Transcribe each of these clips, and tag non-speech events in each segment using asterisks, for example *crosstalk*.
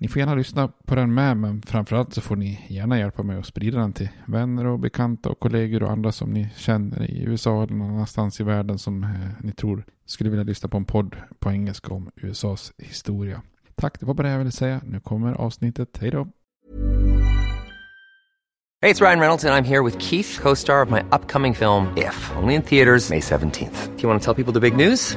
Ni får gärna lyssna på den med, men framförallt så får ni gärna hjälpa mig att sprida den till vänner och bekanta och kollegor och andra som ni känner i USA eller någon annanstans i världen som eh, ni tror skulle vilja lyssna på en podd på engelska om USAs historia. Tack, det var bara det jag ville säga. Nu kommer avsnittet. Hej då! Hej, det är Ryan Reynolds, jag är här med Keith, co star of my upcoming film, If, only in theaters, May 17th. Do you want to tell people the big news?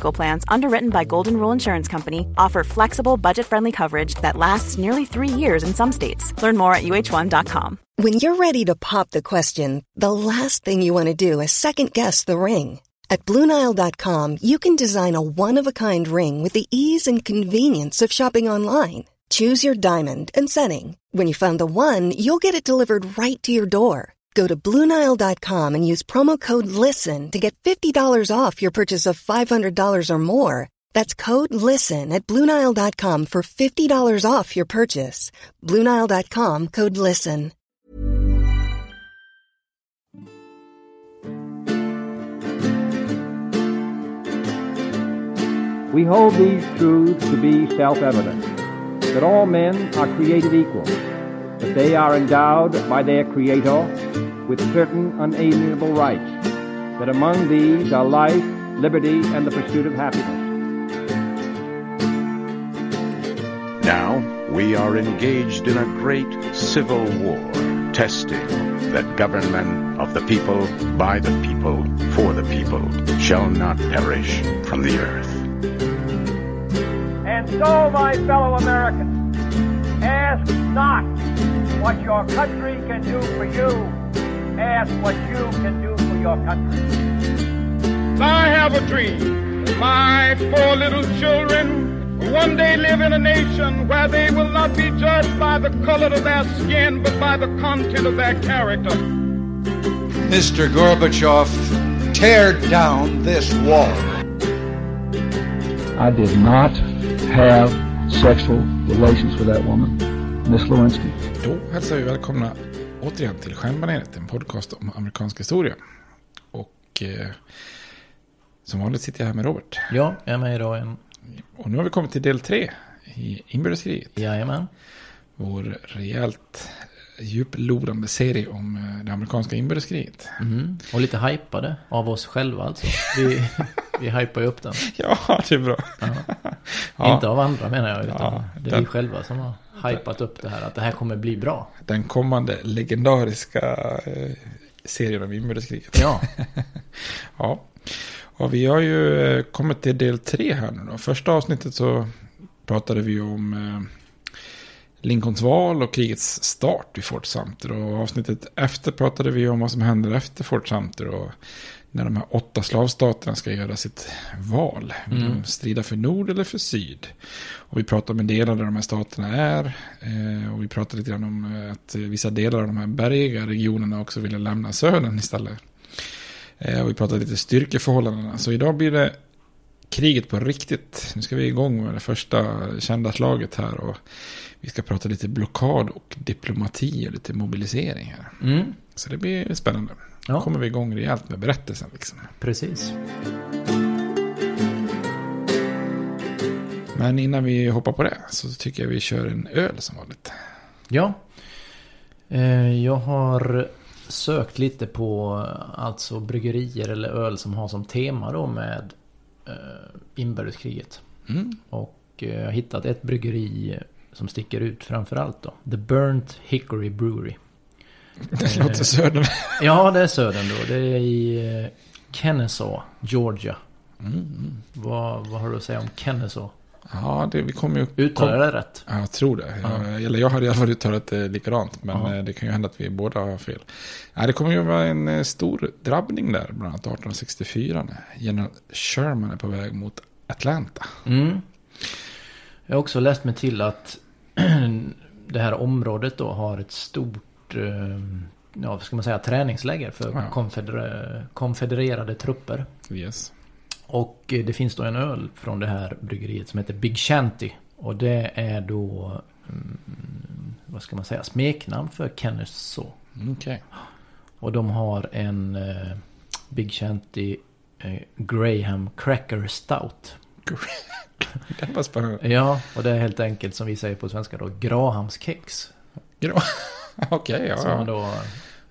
Medical Plans, underwritten by Golden Rule Insurance Company, offer flexible, budget friendly coverage that lasts nearly three years in some states. Learn more at uh1.com. When you're ready to pop the question, the last thing you want to do is second guess the ring. At Bluenile.com, you can design a one of a kind ring with the ease and convenience of shopping online. Choose your diamond and setting. When you find the one, you'll get it delivered right to your door. Go to Bluenile.com and use promo code LISTEN to get $50 off your purchase of $500 or more. That's code LISTEN at Bluenile.com for $50 off your purchase. Bluenile.com code LISTEN. We hold these truths to be self-evident, that all men are created equal, that they are endowed by their Creator with certain unalienable rights, that among these are life, liberty, and the pursuit of happiness. Now we are engaged in a great civil war, testing that government of the people, by the people, for the people, shall not perish from the earth. And so, my fellow Americans, ask not what your country can do for you. Ask what you can do for your country. I have a dream. My four little children will one day live in a nation where they will not be judged by the color of their skin, but by the content of their character. Mr. Gorbachev, tear down this wall. I did not have sexual relations with that woman, Miss Lewinsky. Då hälsar vi välkomna återigen till Stjärnbaneret, en podcast om amerikansk historia. Och eh, som vanligt sitter jag här med Robert. Ja, jag är med idag igen. Och nu har vi kommit till del tre i inbördeskriget. Jajamän. Vår rejält djuplodande serie om eh, det amerikanska inbördeskriget. Mm. Och lite hypade av oss själva alltså. Vi, *laughs* vi hypar ju upp den. Ja, det är bra. Ja. Ja. Inte av andra menar jag, utan Ja, det är den- vi själva som har hypat upp det här. Att det här kommer bli bra. Den kommande legendariska eh, serien om inbördeskriget. Ja, *laughs* Ja, och vi har ju eh, kommit till del tre här nu då. Första avsnittet så pratade vi om eh, Lincolns val och krigets start vid Fort Sumter. Och avsnittet efter pratade vi om vad som händer efter Fort Sumter och när de här åtta slavstaterna ska göra sitt val. Vill de strida för nord eller för syd? Och vi pratade om en del där de här staterna är. Eh, och vi pratade lite grann om eh, att vissa delar av de här bergiga regionerna också ville lämna södern istället. Eh, och vi pratade lite styrkeförhållandena. Så idag blir det kriget på riktigt. Nu ska vi igång med det första kända slaget här. Och vi ska prata lite blockad och diplomati och lite mobilisering här. mm, Så det blir spännande. Ja. Kommer vi igång rejält med berättelsen. Liksom. precis. Men innan vi hoppar på det så tycker jag vi kör en öl som vanligt. Ja. Eh, Jag har sökt lite på alltså bryggerier eller öl som har som tema då med eh, inbördeskriget. Mm. Och eh, jag har hittat ett bryggeri som sticker ut framförallt då. The Burnt Hickory Brewery. Det låter södern. Ja, det är södern då. Det är i eh, Kennesaw, Georgia. Mm, Vad, vad har du att säga om Kennesaw? Ja, det, vi kommer ju... Uttalar jag det rätt? Ja, jag tror det. Ja. Jag, eller jag hade i alla fall uttalat det likadant. Men Ja. eh, det kan ju hända att vi båda har fel. Ja, det kommer ju vara en eh, stor drabbning där, bland annat 1864. När general Sherman är på väg mot Atlanta. Mm. Jag har också läst mig till att *clears throat* det här området då har ett stort, eh, ja ska man säga, träningsläger för Ja. konfeder- konfedererade trupper. Yes. Och eh, det finns då en öl från det här bryggeriet som heter Big Shanty. Och det är då, mm, vad ska man säga, smeknamn för Kenneth så. Okej. Och de har en eh, Big Shanty Graham Cracker Stout. *laughs* Det var spännande. Ja, och det är helt enkelt som vi säger på svenska då, Grahams kex. Gra- *laughs* Okej, ja. Som man då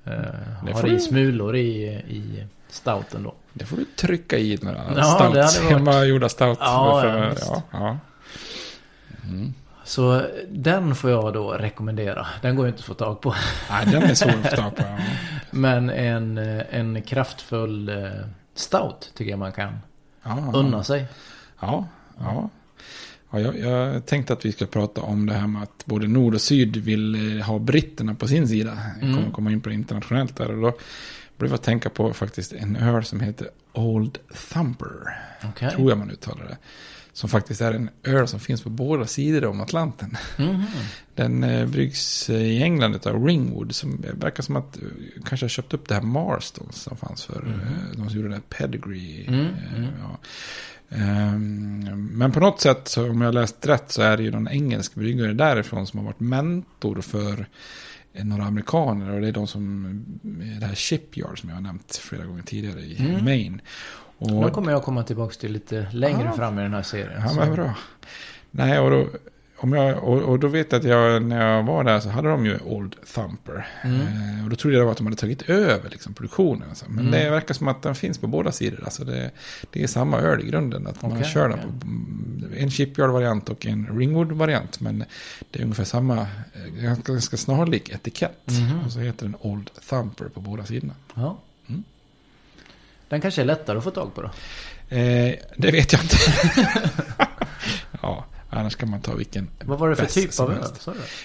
eh, har i smulor i, i stouten då. Det får du trycka i några Ja, stouts. Hemmagjorda *laughs* stouts. Ja, För- ja, ja, ja. Så den får jag då rekommendera. Den går ju inte att få tag på. *laughs* Nej, den är svår att få tag på. Ja. Men en, eh, en kraftfull eh, stout tycker jag man kan Ja, unna sig. Ja, ja. Ja jag, jag tänkte att vi ska prata om det här med att både nord och syd vill eh, ha britterna på sin sida. Jag kommer komma in på det internationellt där. Och då blev jag tänka på faktiskt en öl som heter Old Thumper. Okej. Tror jag man uttalar det. Som faktiskt är en öl som finns på båda sidor om Atlanten. Mhm. *laughs* Den eh, bryggs eh, i England av Ringwood. Som verkar som att eh, kanske har köpt upp det här Marstons som fanns för. eh, De som gjorde det här Pedigree. Mm, eh, mm. Ja. Ehm, Men på något sätt, om jag läst rätt, så är det ju någon engelsk bryggare därifrån som har varit mentor för eh, några amerikaner. Och det är de som, eh, det här Shipyard som jag har nämnt flera gånger tidigare i Mm. Maine. Och, Då kommer jag komma tillbaka till lite längre Ah. fram i den här serien. Ja, men bra. Nej, och då, om jag, och, och då vet jag att jag, när jag var där så hade de ju Old Thumper. Mm. Eh, och då trodde jag att de hade tagit över liksom, produktionen. och så. Men Mm. det verkar som att den finns på båda sidor. Alltså det, det är samma öl i grunden. Att man Okej, kör den okej. på mm, en Shipyard-variant och en Ringwood-variant. Men det är ungefär samma, eh, ganska, ganska snarlik etikett. Mhm. Och så heter den Old Thumper på båda sidorna. Ja. Mm. Den kanske är lättare att få tag på då. Eh, det vet jag inte. *laughs* ja, annars kan man ta vilken Vad var det för typ av öl?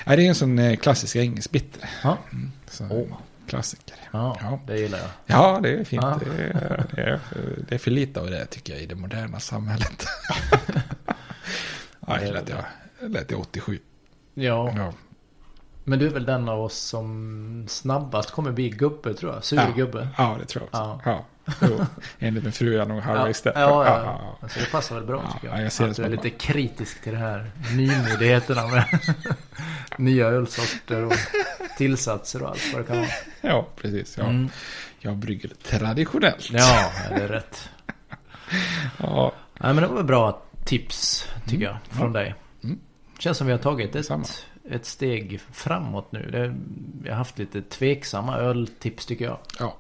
Nej, det är en sån eh, klassisk engelsk bitter. Ja. Så, Åh. Klassiker. Ja, Ja. det gillar jag. Ja, det är fint. Ja. Det, är, det, är, det är för lite av det tycker jag i det moderna samhället. *laughs* Nej, det lät jag, det lät jag 87. Ja, Ja. men du är väl den av oss som snabbast kommer bli gubbe tror jag. Sur Ja. ja, det tror jag också. Ja. Ja. Jo, enligt min fru är jag nog halvvägs där. Ja, ja, Ja, ja. ja. Alltså, det passar väl bra Ja, tycker ja, jag. jag ser att du är lite kritisk till det här nymodigheterna med *laughs* nya ölsorter och tillsatser och allt vad det kan vara. ja, precis. Ja. Mm. Jag brygger traditionellt. Ja, det är rätt. *laughs* Ja, Nej, men det var bra tips tycker jag från dig. Mm. Känns som vi har tagit ett, Samma. ett steg framåt nu. Det, vi har haft lite tveksamma öltips tycker jag. ja.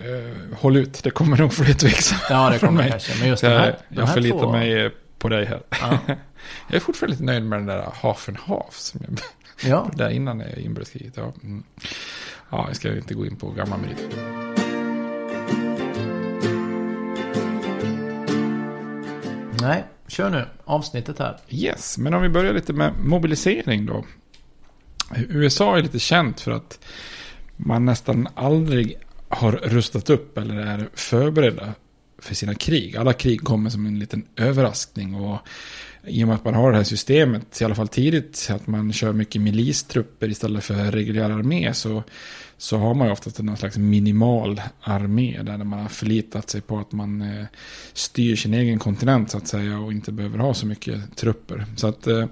Eh, håll ut, det kommer nog tveksamma *laughs* Ja, det kommer kanske. Men just Så de jag, här, jag här förlitar två... mig på dig här. Ja. *laughs* Jag är fortfarande lite nöjd med den där half and half. Som jag, Ja, *laughs* där innan inbördeskriget. Ja, mm. ja, jag ska inte gå in på gamla meriter. nej. Kör nu avsnittet här. Yes, men om vi börjar lite med mobilisering då. USA är lite känt för att man nästan aldrig har rustat upp eller är förberedda för sina krig. Alla krig kommer som en liten överraskning och i och med att man har det här systemet, i alla fall tidigt, att man kör mycket milistrupper istället för reguljär armé så, så har man ju oftast någon slags minimal armé där man har förlitat sig på att man eh, styr sin egen kontinent så att säga och inte behöver ha så mycket trupper. Så att eh,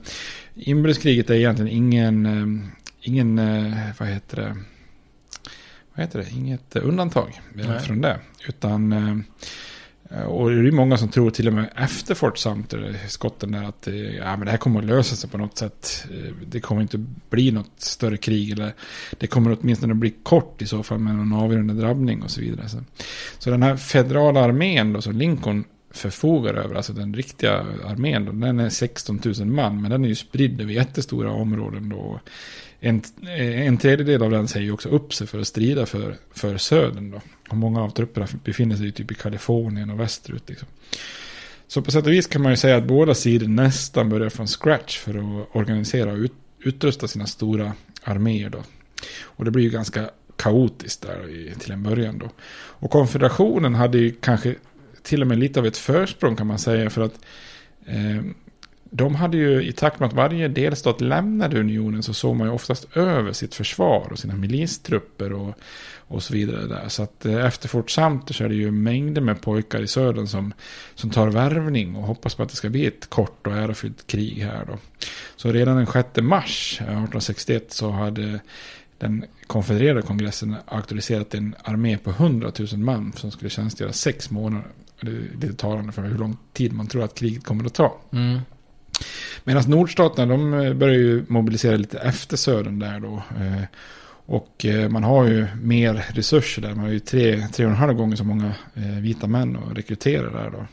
inbördeskriget är egentligen ingen, eh, ingen eh, vad heter det, vad heter det, inget undantag Nej. från det. Utan eh, och det är många som tror till och med efter Fort Sumter, skotten där, att eh, ja, men det här kommer att lösa sig på något sätt. Eh, Det kommer inte bli något större krig. Eller det kommer åtminstone bli kort i så fall med någon avgörande drabbning och så vidare. Så, så den här federala armén då, som Lincoln förfogar över, alltså den riktiga armén, då, den är 16 000 man, men den är ju spridd över jättestora områden då. En, eh, en tredjedel av den säger ju också upp sig för att strida för, för södern då. Och många av trupperna befinner sig typ i Kalifornien och västerut liksom. Så på sätt och vis kan man ju säga att båda sidor nästan börjar från scratch för att organisera och ut, utrusta sina stora arméer då. Och det blir ju ganska kaotiskt där i, till en början då. Och konfederationen hade ju kanske till och med lite av ett försprång kan man säga för att eh, de hade ju i takt med att varje delstat lämnade unionen så såg man ju oftast över sitt försvar och sina milistrupper och, och så vidare där. Så att eh, efter Fort Sumter så är det ju mängder med pojkar i södern som, som tar värvning och hoppas på att det ska bli ett kort och ärofyllt krig här då. Så redan den 6 mars eh, 1861 så hade den konfedererade kongressen auktoriserat en armé på 100 000 man som skulle tjänstgöra sex månader. Det är lite talande för hur lång tid man tror att kriget kommer att ta. Mm. Medan nordstaterna de eh, börjar ju mobilisera lite efter södern där då. Eh, och eh, man har ju mer resurser där. Man har ju tre, tre och en halv gånger så många vita män att rekrytera där då.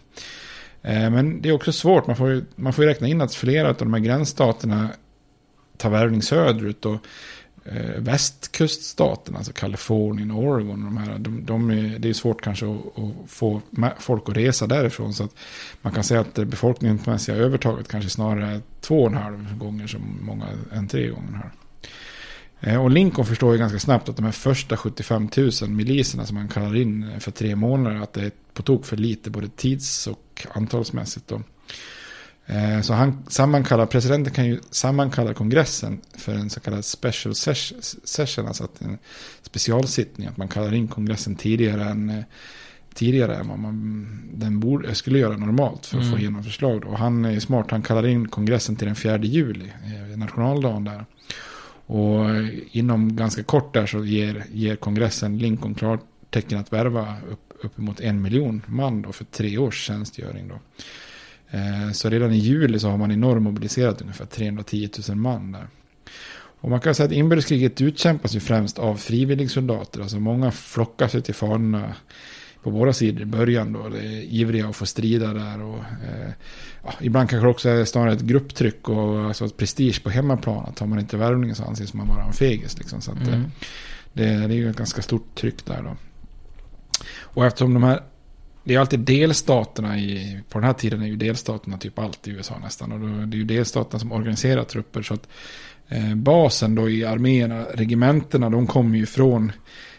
Men det är också svårt. Man får ju, man får ju räkna in att flera av de här gränsstaterna tar värvning söderut. Och eh, västkuststaterna, alltså Kalifornien och Oregon. De här, de, de är, det är svårt kanske att, att, få folk att resa därifrån. Så att man kan säga att det befolkningsmässiga övertaget kanske snarare är två och en halv gånger så många än tre gånger här. Eh, och Lincoln förstår ju ganska snabbt att de här första 75 000 miliserna som man kallar in för tre månader, att det är på tok för lite både tids och antalsmässigt. Då. Eh, så han sammankallar, presidenten kan ju sammankalla kongressen för en så kallad special session, alltså att en specialsittning, att man kallar in kongressen tidigare än, eh, tidigare än vad man den borde, skulle göra normalt för att mm. få igenom förslag. Och han är smart, han kallar in kongressen till den 4 juli, eh, nationaldagen där. Och inom ganska kort där så ger, ger kongressen Lincoln klartecken att värva upp, uppemot en miljon man då för tre års tjänstgöring. Då. Eh, så redan i juli så har man i norr mobiliserat ungefär 310 000 man där. Och man kan säga att inbördeskriget utkämpas ju främst av frivilligsoldater. Alltså många flockar sig till fanorna på båda sidor i början då. Det är ivriga att få strida där. Och, eh, ja, ibland kanske det också är snarare ett grupptryck och alltså ett prestige på hemmaplan. Att tar man inte värvningen så anses man vara en fegis. Liksom. Så att, mm. det, det, är ju ett ganska stort tryck där då. Och eftersom de här det är alltid delstaterna i, på den här tiden är ju delstaterna typ allt i USA nästan. Och då, det är ju delstaterna som organiserar trupper. Så att eh, basen då i arméerna, regementena, de kommer ju från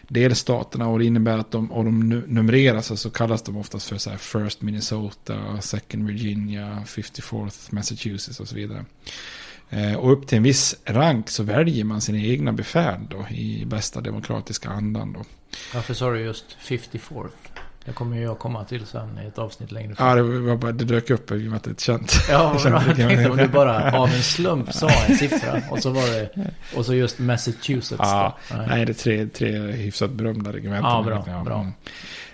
delstaterna. Och det innebär att de, och de numreras, så kallas de oftast för så här First Minnesota, Second Virginia, 54th Massachusetts och så vidare. Eh, och upp till en viss rank så väljer man sina egna befäl då i bästa demokratiska andan då. Varför sa du just 54th? Det kommer jag komma till sen i ett avsnitt längre fram. Ja, det, var bara, det dök upp i och med att det är ett känt. *laughs* Ja, känt jag tänkte om du bara av en slump sa en siffra. Och så var det, och så just Massachusetts. Ja, nej. nej. det är tre, tre hyfsat berömda regementen. Ja, bra. Ja, bra.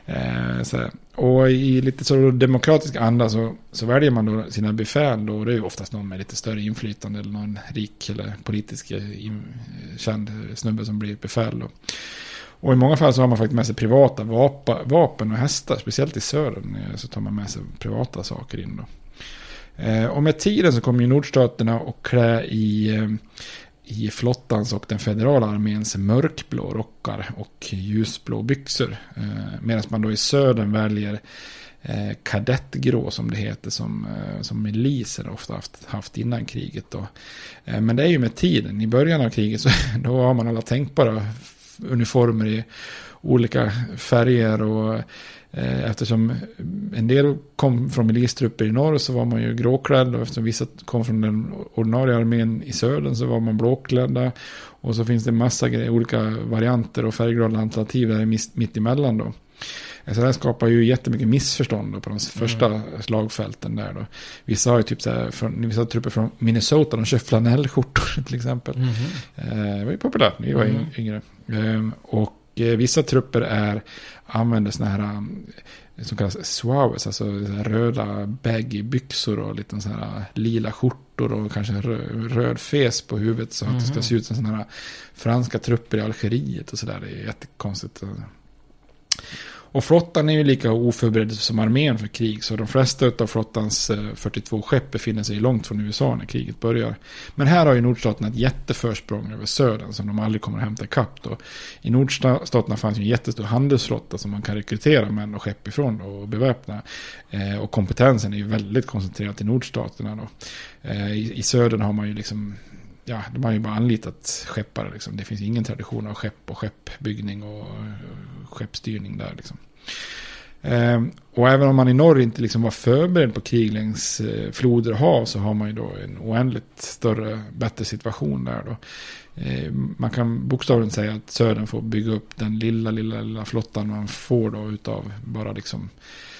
Eh, och i lite så demokratisk anda så, så väljer man då sina befäl. Då, det är ju oftast någon med lite större inflytande eller någon rik eller politisk in, känd snubbe som blir befäl. Då. Och i många fall så har man faktiskt med sig privata vapen och hästar. Speciellt i södern eh, så tar man med sig privata saker in då. Eh, och med tiden så kommer ju nordstaterna att klä i, eh, i flottans och den federala arméns mörkblå rockar och ljusblå byxor. Medan man då i södern väljer kadettgrå som det heter som, som miliser ofta haft, haft innan kriget. Då. Men det är ju med tiden. I början av kriget så *laughs* då har man alla tänkbara uniformer i olika färger. och eh, Eftersom en del kom från milistrupper i norr så var man ju gråklädd. Och eftersom vissa kom från den ordinarie armén i södern så var man blåklädda. Och så finns det en massa grejer, olika varianter och färgglada alternativ där mitt emellan då. Så det här skapar ju jättemycket missförstånd på de mm. första mm. slagfälten där då. Vissa har ju typ så här, från, vissa trupper från Minnesota, de kör flanellskjortor *laughs* till exempel. Mm. Eh, det var ju populärt när vi var mm. yngre. Eh, och vissa trupper är, använder sådana här eh, som kallas suaves, alltså röda baggy byxor och lite sådana här lila skjortor och kanske röd, röd fes på huvudet så att det ska mm. se ut som sådana här franska trupper i Algeriet och sådär. Det är jättekonstigt. Och flottan är ju lika oförberedd som armén för krig. Så de flesta av flottans eh, 42 skepp befinner sig långt från USA när kriget börjar. Men här har ju nordstaterna ett jätteförsprång över södern som de aldrig kommer att hämta ikapp. Då. I nordstaterna fanns ju en jättestor handelsflotta som man kan rekrytera män och skepp ifrån och beväpna. Eh, och kompetensen är ju väldigt koncentrerad till nordstaterna. Då. Eh, i, I södern har man ju liksom ja, de har ju bara anlitat skeppare. Liksom. Det finns ingen tradition av skepp och skeppbyggning och skeppstyrning där. Liksom. Ehm, och även om man i norr inte liksom var förberedd på krig längs eh, floder och hav så har man ju då en oändligt större, bättre situation där då. Ehm, man kan bokstavligen säga att södern får bygga upp den lilla, lilla, lilla flottan man får då utav bara liksom Eh,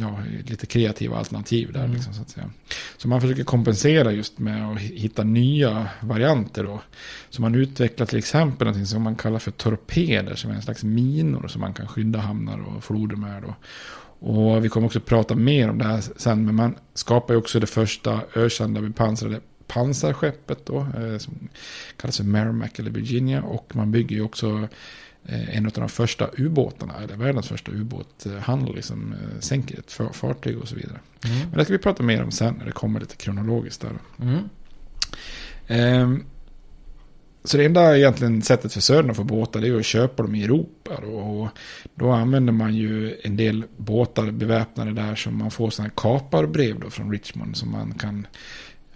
ja, lite kreativa alternativ där. Mm. Liksom, så, att säga. så man försöker kompensera just med att hitta nya varianter. Då. Så man utvecklar till exempel något som man kallar för torpeder, som är en slags minor som man kan skydda hamnar och floder med. Då. Och vi kommer också prata mer om det här sen, men man skapar ju också det första ökända bepansrade pansarskeppet då, eh, som kallas för Merrimack eller Virginia. Och man bygger ju också Eh, en av de första ubåtarna, eller världens första ubåt, han liksom eh, sänker ett fartyg och så vidare. Mm. Men det ska vi prata mer om sen när det kommer lite kronologiskt där. Mm. Um, så det enda egentligen sättet för Södern att få båtar det är att köpa dem i Europa. Då. Och då använder man ju en del båtar beväpnade där som man får sådana här kaparbrev då från Richmond som man kan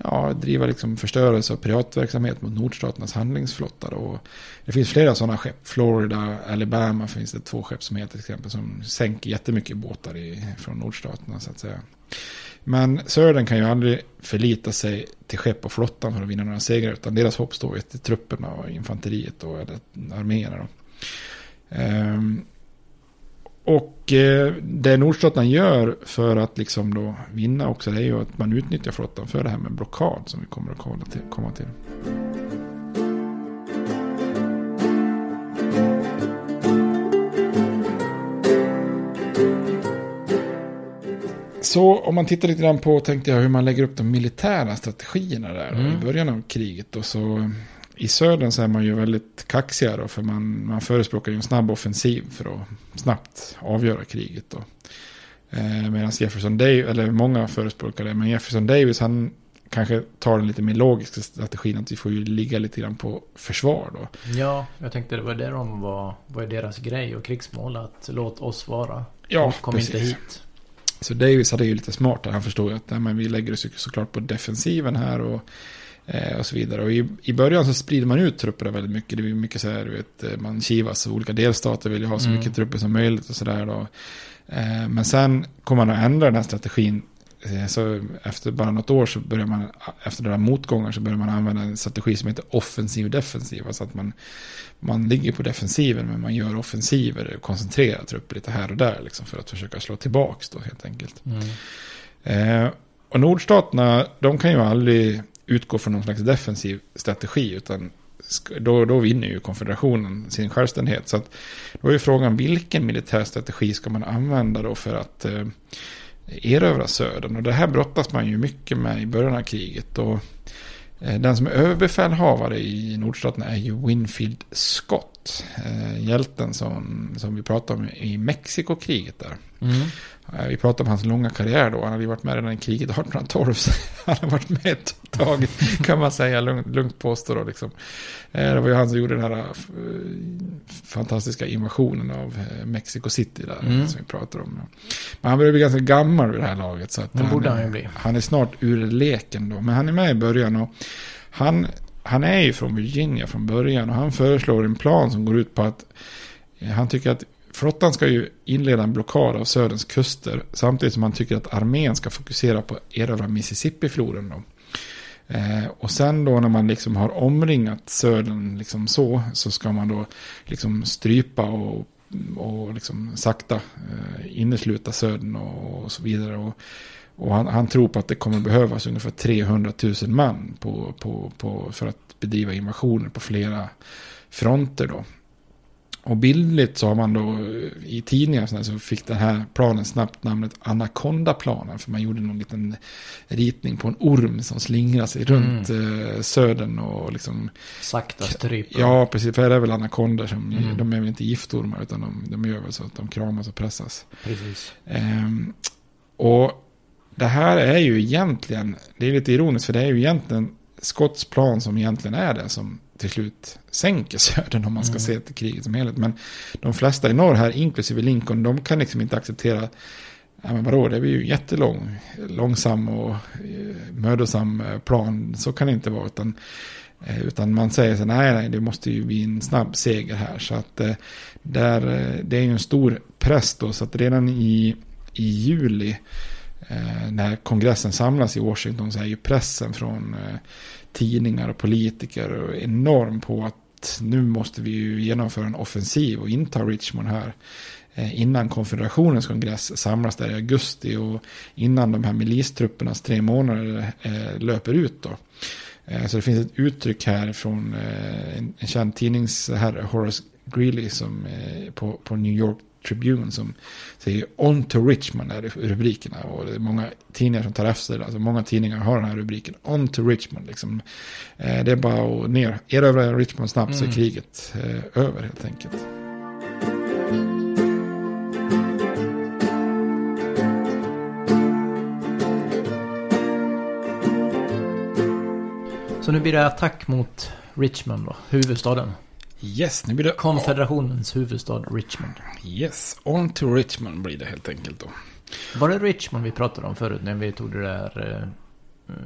ja, driva liksom förstörelse och piratverksamhet mot nordstaternas handlingsflotta. Och det finns flera sådana skepp. Florida, Alabama finns det två skepp som heter till exempel. Som sänker jättemycket båtar i, från nordstaterna så att säga. Men Södern kan ju aldrig förlita sig till skepp och flottan för att vinna några segrar. Utan deras hopp står ju till trupperna och infanteriet då, eller arméerna. Då. Um, och eh, det nordstaterna gör för att liksom då vinna också det är ju att man utnyttjar flottan för det här med blockad som vi kommer att komma till. Komma till. Så om man tittar lite grann på, tänkte jag, hur man lägger upp de militära strategierna där mm. i början av kriget. Och så i södern så är man ju väldigt kaxiga då, för man, man förespråkar ju en snabb offensiv för att snabbt avgöra kriget då. Eh, Medan Jefferson Davis, eller många förespråkar det, men Jefferson Davis han kanske tar den lite mer logiska strategin att vi får ju ligga lite grann på försvar då. Ja, jag tänkte det var det de var, var deras grej och krigsmål, att låt oss vara. Ja, Kom precis. inte hit. Så Davis hade ju lite smart där. Han förstod ju att nej, men vi lägger oss såklart på defensiven här. Och och så vidare. Och i, i början så sprider man ut trupperna väldigt mycket. Det är mycket så här, du vet, eh, man kivas. Olika delstater vill ju ha så mm. mycket trupper som möjligt och sådär. Eh, men sen kommer man att ändra den här strategin. Eh, så efter bara något år så börjar man, efter några motgångar så börjar man använda en strategi som heter offensiv och defensiv. Alltså att man, man ligger på defensiven men man gör offensiver, koncentrerar trupper lite här och där liksom, för att försöka slå tillbaka då helt enkelt. Mm. Eh, och nordstaterna, de kan ju aldrig utgå från någon slags defensiv strategi. Utan då, då vinner ju konfederationen sin självständighet. Så att, då är frågan vilken militär strategi ska man använda då för att eh, erövra södern. Och det här brottas man ju mycket med i början av kriget. Och eh, den som är överbefälhavare i nordstaterna är ju Winfield Scott. Eh, hjälten som, som vi pratade om i Mexikokriget där. Mm. Vi pratade om hans långa karriär då. Han hade ju varit med redan i kriget *laughs* 1812. Så han har varit med ett tag, kan man säga, lugnt, lugnt påstå då liksom. Eh, det var ju han som gjorde den här eh, fantastiska invasionen av eh, Mexico City där, mm. som vi pratade om. Men han börjar bli ganska gammal vid det här laget. Så att det borde han ju bli. Han är snart ur leken då. Men han är med i början och han, han är ju från Virginia från början. Och han föreslår en plan som går ut på att han tycker att Flottan ska ju inleda en blockad av Söderns kuster samtidigt som man tycker att armén ska fokusera på erövra Mississippifloden. Då. Eh, och sen då när man liksom har omringat Södern liksom så, så ska man då liksom strypa och, och liksom sakta eh, innesluta Södern och, och så vidare. Och, och han, han, tror på att det kommer behövas ungefär 300 000 man på, på, på, för att bedriva invasioner på flera fronter. Då. Och bildligt så har man då i tidningar så, fick den här planen snabbt namnet Anaconda-planen. För man gjorde någon liten ritning på en orm som slingrar sig runt eh, södern och liksom... Sakta stryper. Ja, precis. För det är väl anakondor som, Mm. de är väl inte giftormar utan de, de gör väl så att de kramas och pressas. Precis. Ehm, och det här är ju egentligen, det är lite ironiskt för det är ju egentligen Scotts plan som egentligen är det som till slut sänker *laughs* södern om man ska Mm. se till kriget som helhet. Men de flesta i norr här, inklusive Lincoln, de kan liksom inte acceptera Ja men vadå, det blir ju jättelång, långsam och eh, mödosam eh, plan. Så kan det inte vara. Utan, eh, utan man säger så nej, nej, det måste ju bli en snabb seger här. Så att där, det är ju en stor press då. Så att redan i, i juli när kongressen samlas i Washington så är ju pressen från tidningar och politiker enorm på att nu måste vi ju genomföra en offensiv och inta Richmond här eh, innan konfederationens kongress samlas där i augusti och innan de här milistruppernas tre månader eh, löper ut då. Eh, så det finns ett uttryck här från en, känd tidningsherre, Horace Greeley, som, på, på New York Tribune som säger On to Richmond är rubrikerna. Och det är många tidningar som tar efter det. Alltså många tidningar har den här rubriken. On to Richmond. Liksom. Eh, det är bara att ner. Erövra Richmond snabbt så är Mm. kriget eh, över helt enkelt. Så nu blir det attack mot Richmond då, huvudstaden. Yes, nu blir det... Konfederationens huvudstad Richmond. Yes, On to Richmond blir det helt enkelt då. Var det Richmond vi pratade om förut när vi tog det där eh, eh,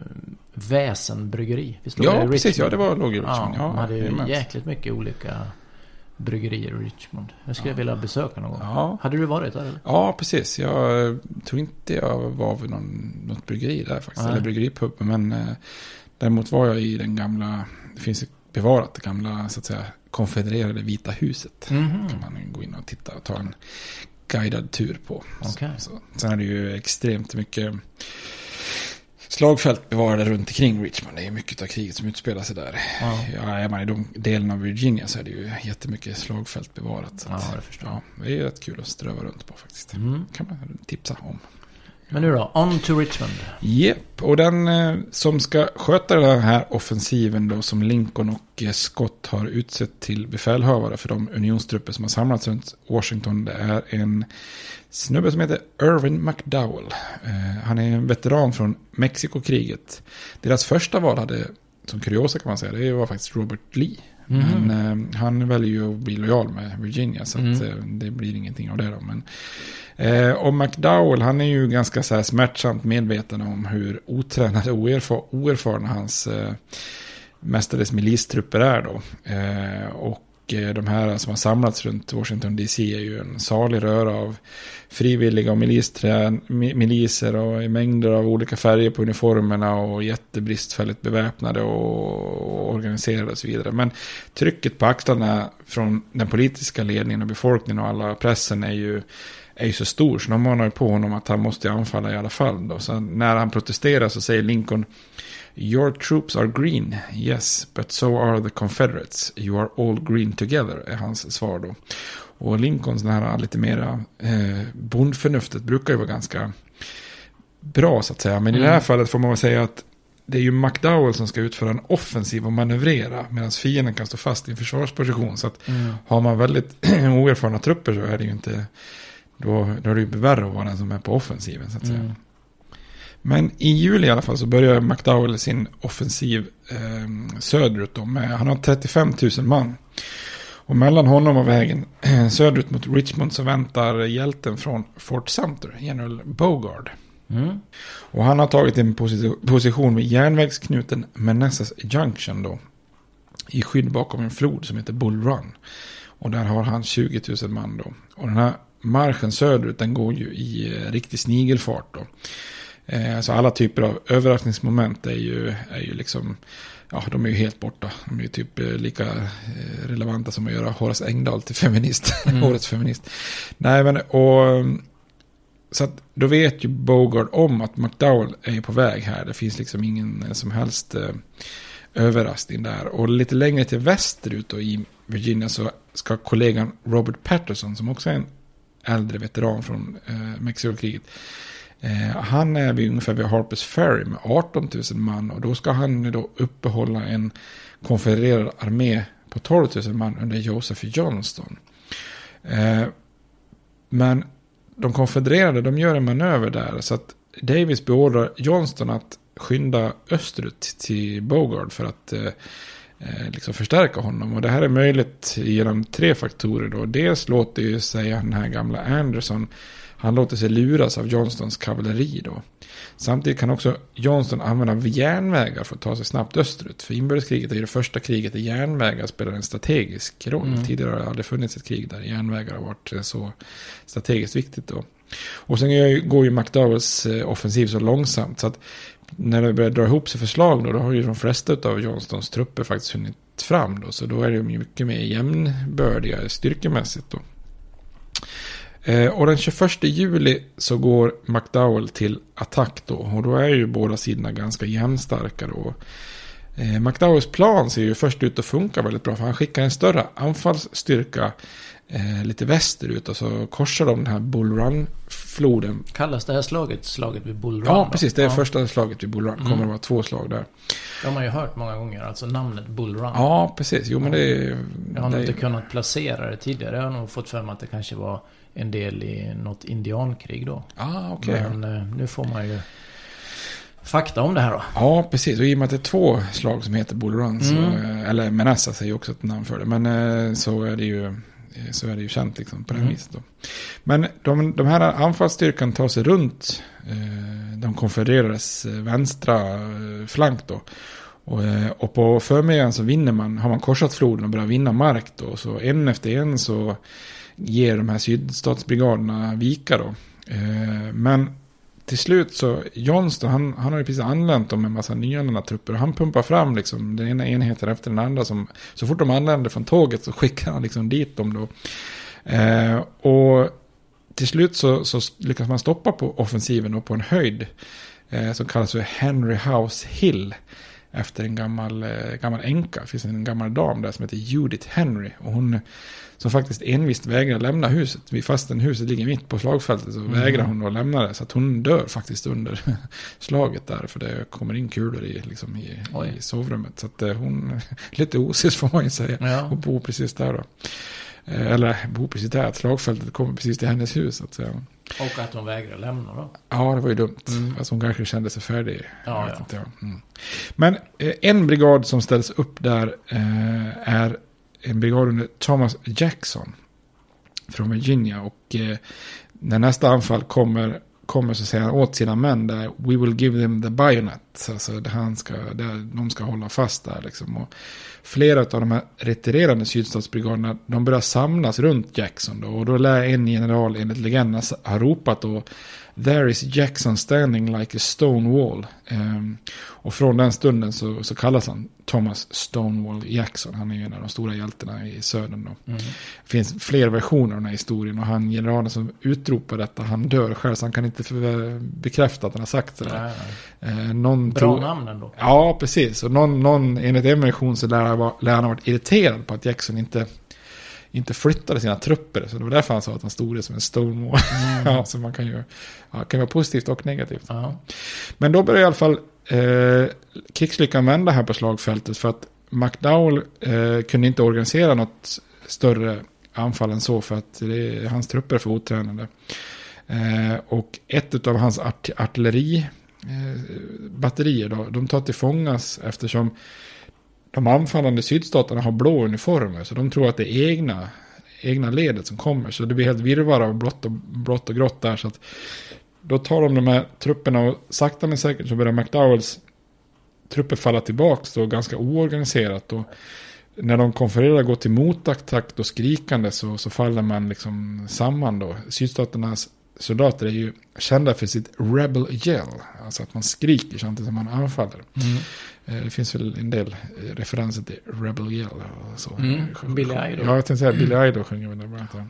Väsenbryggeri? Visst Ja, det precis. Ja, det var låg i Richmond. Ja, Ja, de hade ju jäkligt mycket olika bryggerier i Richmond. Jag skulle vilja besöka någon gång. Ja. Hade du varit där eller? Ja, precis. Jag eh, tror inte jag var vid någon, något bryggeri där faktiskt. Nej. Eller bryggeripub. Men eh, däremot var jag i den gamla, det finns bevarat, det gamla så att säga konfedererade vita huset. Mhm. kan man gå in och titta och ta en guidad tur på. Okej. Så, så. Sen är det ju extremt mycket slagfält bevarade runt omkring Richmond. Det är mycket av kriget som utspelar sig där. Ja. Ja, är man i de delen av Virginia så är det ju jättemycket slagfält bevarat. Så Ja, det förstår ja, det är rätt kul att ströva runt på faktiskt. Mm. kan man tipsa om. Men nu då, on to Richmond. Japp, och den eh, som ska sköta den här offensiven då som Lincoln och eh, Scott har utsett till befälhavare för de unionstrupper som har samlats runt Washington. Det är en snubbe som heter Irvin McDowell. Eh, han är en veteran från Mexikokriget. Deras första val hade, som kuriosa kan man säga, det var faktiskt Robert Lee. Men eh, han väljer ju att bli lojal med Virginia så att, eh, det blir ingenting av det då. Men, eh, och McDowell han är ju ganska så här smärtsamt medveten om hur otränade och oerfa- oerfarna hans eh, mestadels milistrupper är då. Eh, och Eh, de här som har samlats runt Washington DC är ju en salig röra av frivilliga och milisträn, miliser och i mängder av olika färger på uniformerna och jättebristfälligt beväpnade och organiserade och så vidare. Men trycket på axlarna från den politiska ledningen och befolkningen och alla pressen är ju är ju så stor så de manar ju på honom att han måste anfalla i alla fall. Då. Så när han protesterar så säger Lincoln Your troops are green, yes, but so are the confederates. You are all green together, är hans svar då. Och Lincolns här lite mera eh, bondförnuftet brukar ju vara ganska bra så att säga. Men i det här fallet får man väl säga att det är ju McDowell som ska utföra en offensiv och manövrera medan fienden kan stå fast i en försvarsposition. Så att har man väldigt *clears throat* oerfarna trupper så är det ju inte, då, då är det ju värre att vara den som är på offensiven så att säga. Men i juli i alla fall så börjar McDowell sin offensiv eh, söderut. Då med, han har 35 000 man. Och mellan honom och vägen söderut mot Richmond så väntar hjälten från Fort Sumter, general Bogard. Mm. Och han har tagit en posi- position vid järnvägsknuten Manassas Junction då. I skydd bakom en flod som heter Bull Run. Och där har han 20 000 man då. Och den här marschen söderut den går ju i eh, riktig snigelfart då. Eh, så alla typer av överraskningsmoment är ju, är ju liksom, ja de är ju helt borta. De är ju typ eh, lika eh, relevanta som att göra Horace Engdahl till feminist, *laughs* årets feminist. Nej men och, så att då vet ju Bogard om att McDowell är på väg här. Det finns liksom ingen eh, som helst eh, överraskning där. Och lite längre till västerut då i Virginia så ska kollegan Robert Patterson, som också är en äldre veteran från eh, Mexikokriget, Eh, han är vid ungefär vid Harpers Ferry med 18 000 man och då ska han då uppehålla en konfedererad armé på 12 000 man under Joseph Johnston. Eh, men de konfedererade de gör en manöver där så att Davis beordrar Johnston att skynda österut till Bogard för att eh, eh, liksom förstärka honom. Och det här är möjligt genom tre faktorer. Då. Dels låter ju sig den här gamla Anderson, han låter sig luras av Johnstons kavalleri då. Samtidigt kan också Johnston använda järnvägar för att ta sig snabbt österut. För inbördeskriget är ju det första kriget där järnvägar spelar en strategisk roll. Mm. Tidigare har det aldrig funnits ett krig där järnvägar har varit så strategiskt viktigt då. Och sen går ju McDowells eh, offensiv så långsamt så att när det börjar dra ihop sig förslag då, då har ju de flesta av Johnstons trupper faktiskt hunnit fram då. Så då är det mycket mer jämnbördiga styrkemässigt då. Eh, och den 21 juli så går McDowell till attack då. Och då är ju båda sidorna ganska jämnstarka då. Eh, McDowells plan ser ju först ut att funka väldigt bra. För han skickar en större anfallsstyrka eh, lite västerut. Och så korsar de den här Bull Run-floden. Kallas det här slaget slaget vid Bull Run? Ja, precis. Det är ja. första slaget vid Bull Run. Det kommer mm. att vara två slag där. Det har man ju hört många gånger. Alltså namnet Bull Run. Ja, precis. Jo, men det är... Jag har nog inte kunnat placera det tidigare. Jag har nog fått för mig att det kanske var en del i något indiankrig då. Ah, okay. Men eh, nu får man ju fakta om det här då. Ja, precis. Och i och med att det är två slag som heter Bull Run, så, mm. Eh, eller Menessa säger också ett namn för det, men eh, så är det ju så är det ju känt liksom på det mm. viset. Då. Men de, de här anfallsstyrkan tar sig runt eh, de konfererades vänstra flank då. Och, och på förmiddagen så vinner man, har man korsat floden och börjar vinna mark då. Så en efter en så ger de här sydstatsbrigaderna vika då. Eh, men till slut så, Johnston, han, han har ju precis anlänt dem med en massa nyanlända trupper. Och han pumpar fram liksom den ena enheten efter den andra. Som, så fort de anländer från tåget så *laughs* skickar han liksom dit dem då. Eh, och till slut så, så, lyckas man stoppa på offensiven och på en höjd. Eh, som kallas för Henry House Hill. Efter en gammal, eh, gammal änka. Det finns en gammal dam där som heter Judith Henry. Och hon som faktiskt envist vägrar lämna huset. Fastän huset ligger mitt på slagfältet så mm. vägrar hon att lämna det. Så att hon dör faktiskt under *laughs* slaget där. För det kommer in kulor i, liksom i, i sovrummet. Så att eh, hon, *laughs* lite osis får man ju säga. Ja. Och bor precis där då. Eh, eller bor precis där, att slagfältet kommer precis till hennes hus. Så att säga. Och att hon vägrar lämna då? Ja, det var ju dumt. Mm. Alltså hon kanske kände sig färdig. Ja, ja. Inte, mm. Men eh, en brigad som ställs upp där eh, är en brigad under Thomas Jackson från Virginia. Och eh, när nästa anfall kommer, kommer så säger han åt sina män där, we will give them the bayonet. Alltså det han ska, där, de ska hålla fast där liksom. Och flera av de här retirerande sydstatsbrigaderna, de börjar samlas runt Jackson då. Och då lär en general enligt legenden ha ropat då, There is Jackson standing like a stone wall. Um, och från den stunden så, så kallas han Thomas Stonewall Jackson. Han är ju en av de stora hjältarna i södern. Då. Mm. Det finns fler versioner av den här historien. Och han generalen som utropar detta, han dör själv. Så han kan inte bekräfta att han har sagt nej. Eh, någon Bra tro... namn ändå. Ja, precis. Och någon, någon, enligt en version så lär han ha varit irriterad på att Jackson inte inte flyttade sina trupper. Så det var därför han sa att han stod det som en Stonewall. Mm. *laughs* ja, så man kan ju ja, kan vara positivt och negativt. Ja. Men då börjar i alla fall eh, krigslyckan vända här på slagfältet. För att McDowell eh, kunde inte organisera något större anfall än så. För att det, hans trupper är för otränade. Eh, och ett av hans art artilleribatterier då, de tar till fångas eftersom de anfallande sydstaterna har blå uniformer. Så de tror att det är egna, egna ledet som kommer. Så det blir helt virvar av blått och, blått och grått där. Så att då tar de de här trupperna och sakta men säkert så börjar McDowells trupper falla tillbaka då ganska oorganiserat. Och när de konfererar går till motattack och skrikande så, så faller man liksom samman då. Sydstaternas soldater är ju kända för sitt rebel yell. Alltså att man skriker samtidigt som man anfaller. Mm. Eh, det finns väl en del eh, referenser till rebel yell. Och så. Mm. Billy Idol. Ja, jag tänkte säga Billy Idol sjunger väl där.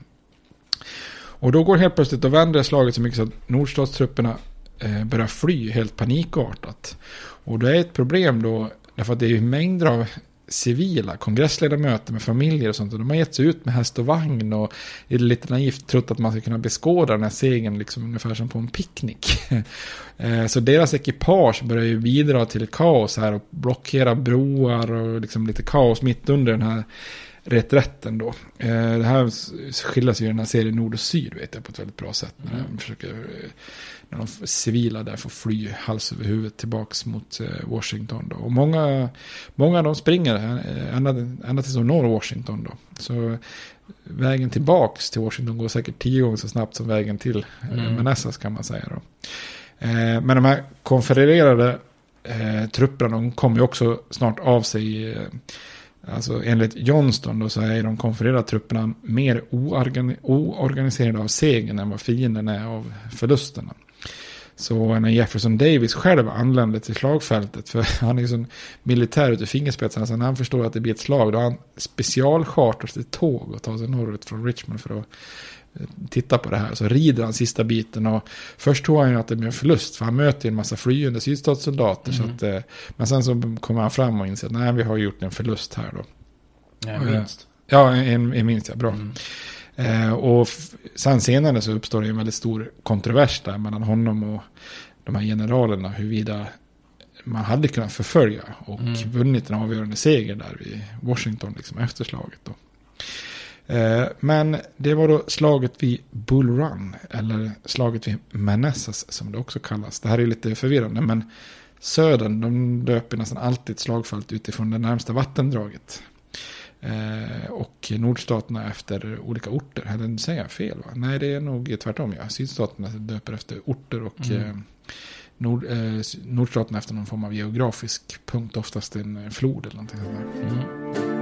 Och då går helt plötsligt, då vänder slaget så mycket så att nordstatstrupperna eh, börjar fly helt panikartat. Och det är ett problem då, därför att det är mängder av civila kongressledamöter med familjer och sånt. Och de har gett sig ut med häst och vagn och är lite naivt trott att man ska kunna beskåda den här segern liksom ungefär som på en picknick. *laughs* Eh, så deras ekipage börjar ju bidra till kaos här och blockera broar och liksom lite kaos mitt under den här reträtten då. Eh, det här skiljer sig ju i den här serien Nord och Syd vet jag på ett väldigt bra sätt. När de försöker eh, när de civila där får fly hals över huvud tillbaks mot eh, Washington. Då. Och många, många av dem springer ända, ända tills de når Washington. Då. Så vägen tillbaks till Washington går säkert tio gånger så snabbt som vägen till mm. Manassas kan man säga. Då. Men de här konfedererade eh, trupperna de kommer ju också snart av sig Alltså enligt Johnston då så är de konfererade trupperna mer oorganiserade av segern än vad fienden är av förlusterna. Så när Jefferson Davis själv anlände till slagfältet, för *laughs* han är ju sån militär ute i fingerspetsarna, så när han förstår att det blir ett slag, då har han specialchartrat ett tåg och tar sig norrut från Richmond för att titta på det här. Så rider han sista biten och först tror han ju att det blir en förlust för han möter ju en massa flyende sydstatssoldater. Mm. Så att, eh, men sen så kommer han fram och inser att nej vi har gjort en förlust här då. Ja, en vinst. Ja, en, en vinst, ja, bra. Mm. Eh, och sen senare så uppstår det en väldigt stor kontrovers där mellan honom och de här generalerna huruvida man hade kunnat förfölja och mm. vunnit en avgörande seger där i Washington liksom efter slaget då. Eh, men det var då slaget vid Bull Run, eller slaget vid Manassas som det också kallas. Det här är lite förvirrande, men södern de döper nästan alltid ett slagfält utifrån det närmsta vattendraget. Eh, och nordstaterna efter olika orter. Eller säger jag fel va? Nej, det är nog tvärtom. Ja. Sydstaterna döper efter orter och mm. eh, nord, eh, nordstaterna efter någon form av geografisk punkt. Oftast en flod eller någonting sånt där. Mm.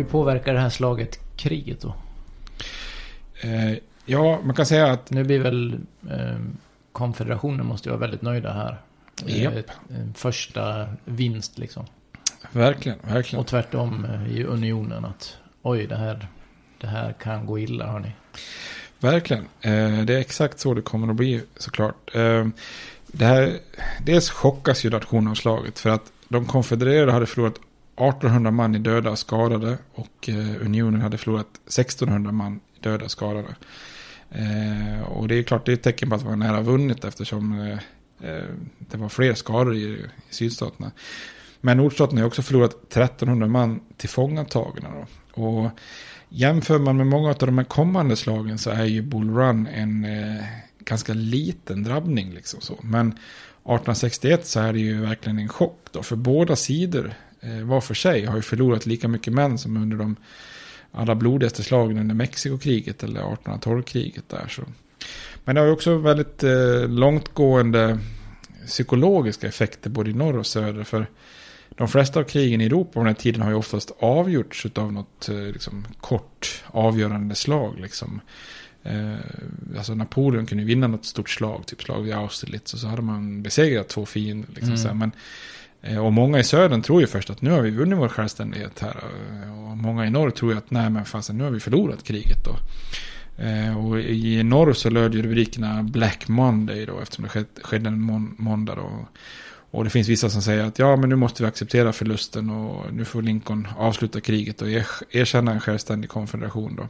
Hur påverkar det här slaget kriget då? Eh, ja, man kan säga att... Nu blir väl eh, konfederationen måste ju vara väldigt nöjda här. Yep. Eh, första vinst liksom. Verkligen, verkligen. Och tvärtom eh, i unionen att oj, det här, det här kan gå illa hörni. Verkligen. Eh, det är exakt så det kommer att bli såklart. Eh, det här, dels chockas ju nationen av slaget för att de konfedererade hade förlorat 1800 man i döda och skadade och eh, unionen hade förlorat 1600 man i döda och skadade. Eh, och det är klart det är ett tecken på att man nära vunnit eftersom eh, eh, det var fler skador i, i sydstaterna. Men nordstaterna har också förlorat 1300 man till fångatagna. Och jämför man med många av de här kommande slagen så är ju Bull Run en eh, ganska liten drabbning. Liksom så. Men 1861 så är det ju verkligen en chock då, för båda sidor var för sig har ju förlorat lika mycket män som under de allra blodigaste slagen under Mexikokriget eller 1812-kriget där. Så. Men det har ju också väldigt eh, långtgående psykologiska effekter både i norr och söder. För de flesta av krigen i Europa på den här tiden har ju oftast avgjorts av något eh, liksom, kort avgörande slag. Liksom. Eh, alltså Napoleon kunde vinna något stort slag, typ slag vid Austerlitz. Och så hade man besegrat två fiender. Liksom, mm. Men Eh, Eh, och många i södern tror ju först att nu har vi vunnit vår självständighet här. Eh, och många i norr tror ju att nej men fasen nu har vi förlorat kriget då. Eh, och i norr så löd ju rubrikerna Black Monday då eftersom det skedde en måndag då. Och det finns vissa som säger att ja men nu måste vi acceptera förlusten och nu får Lincoln avsluta kriget och erkänna en självständig konfederation då.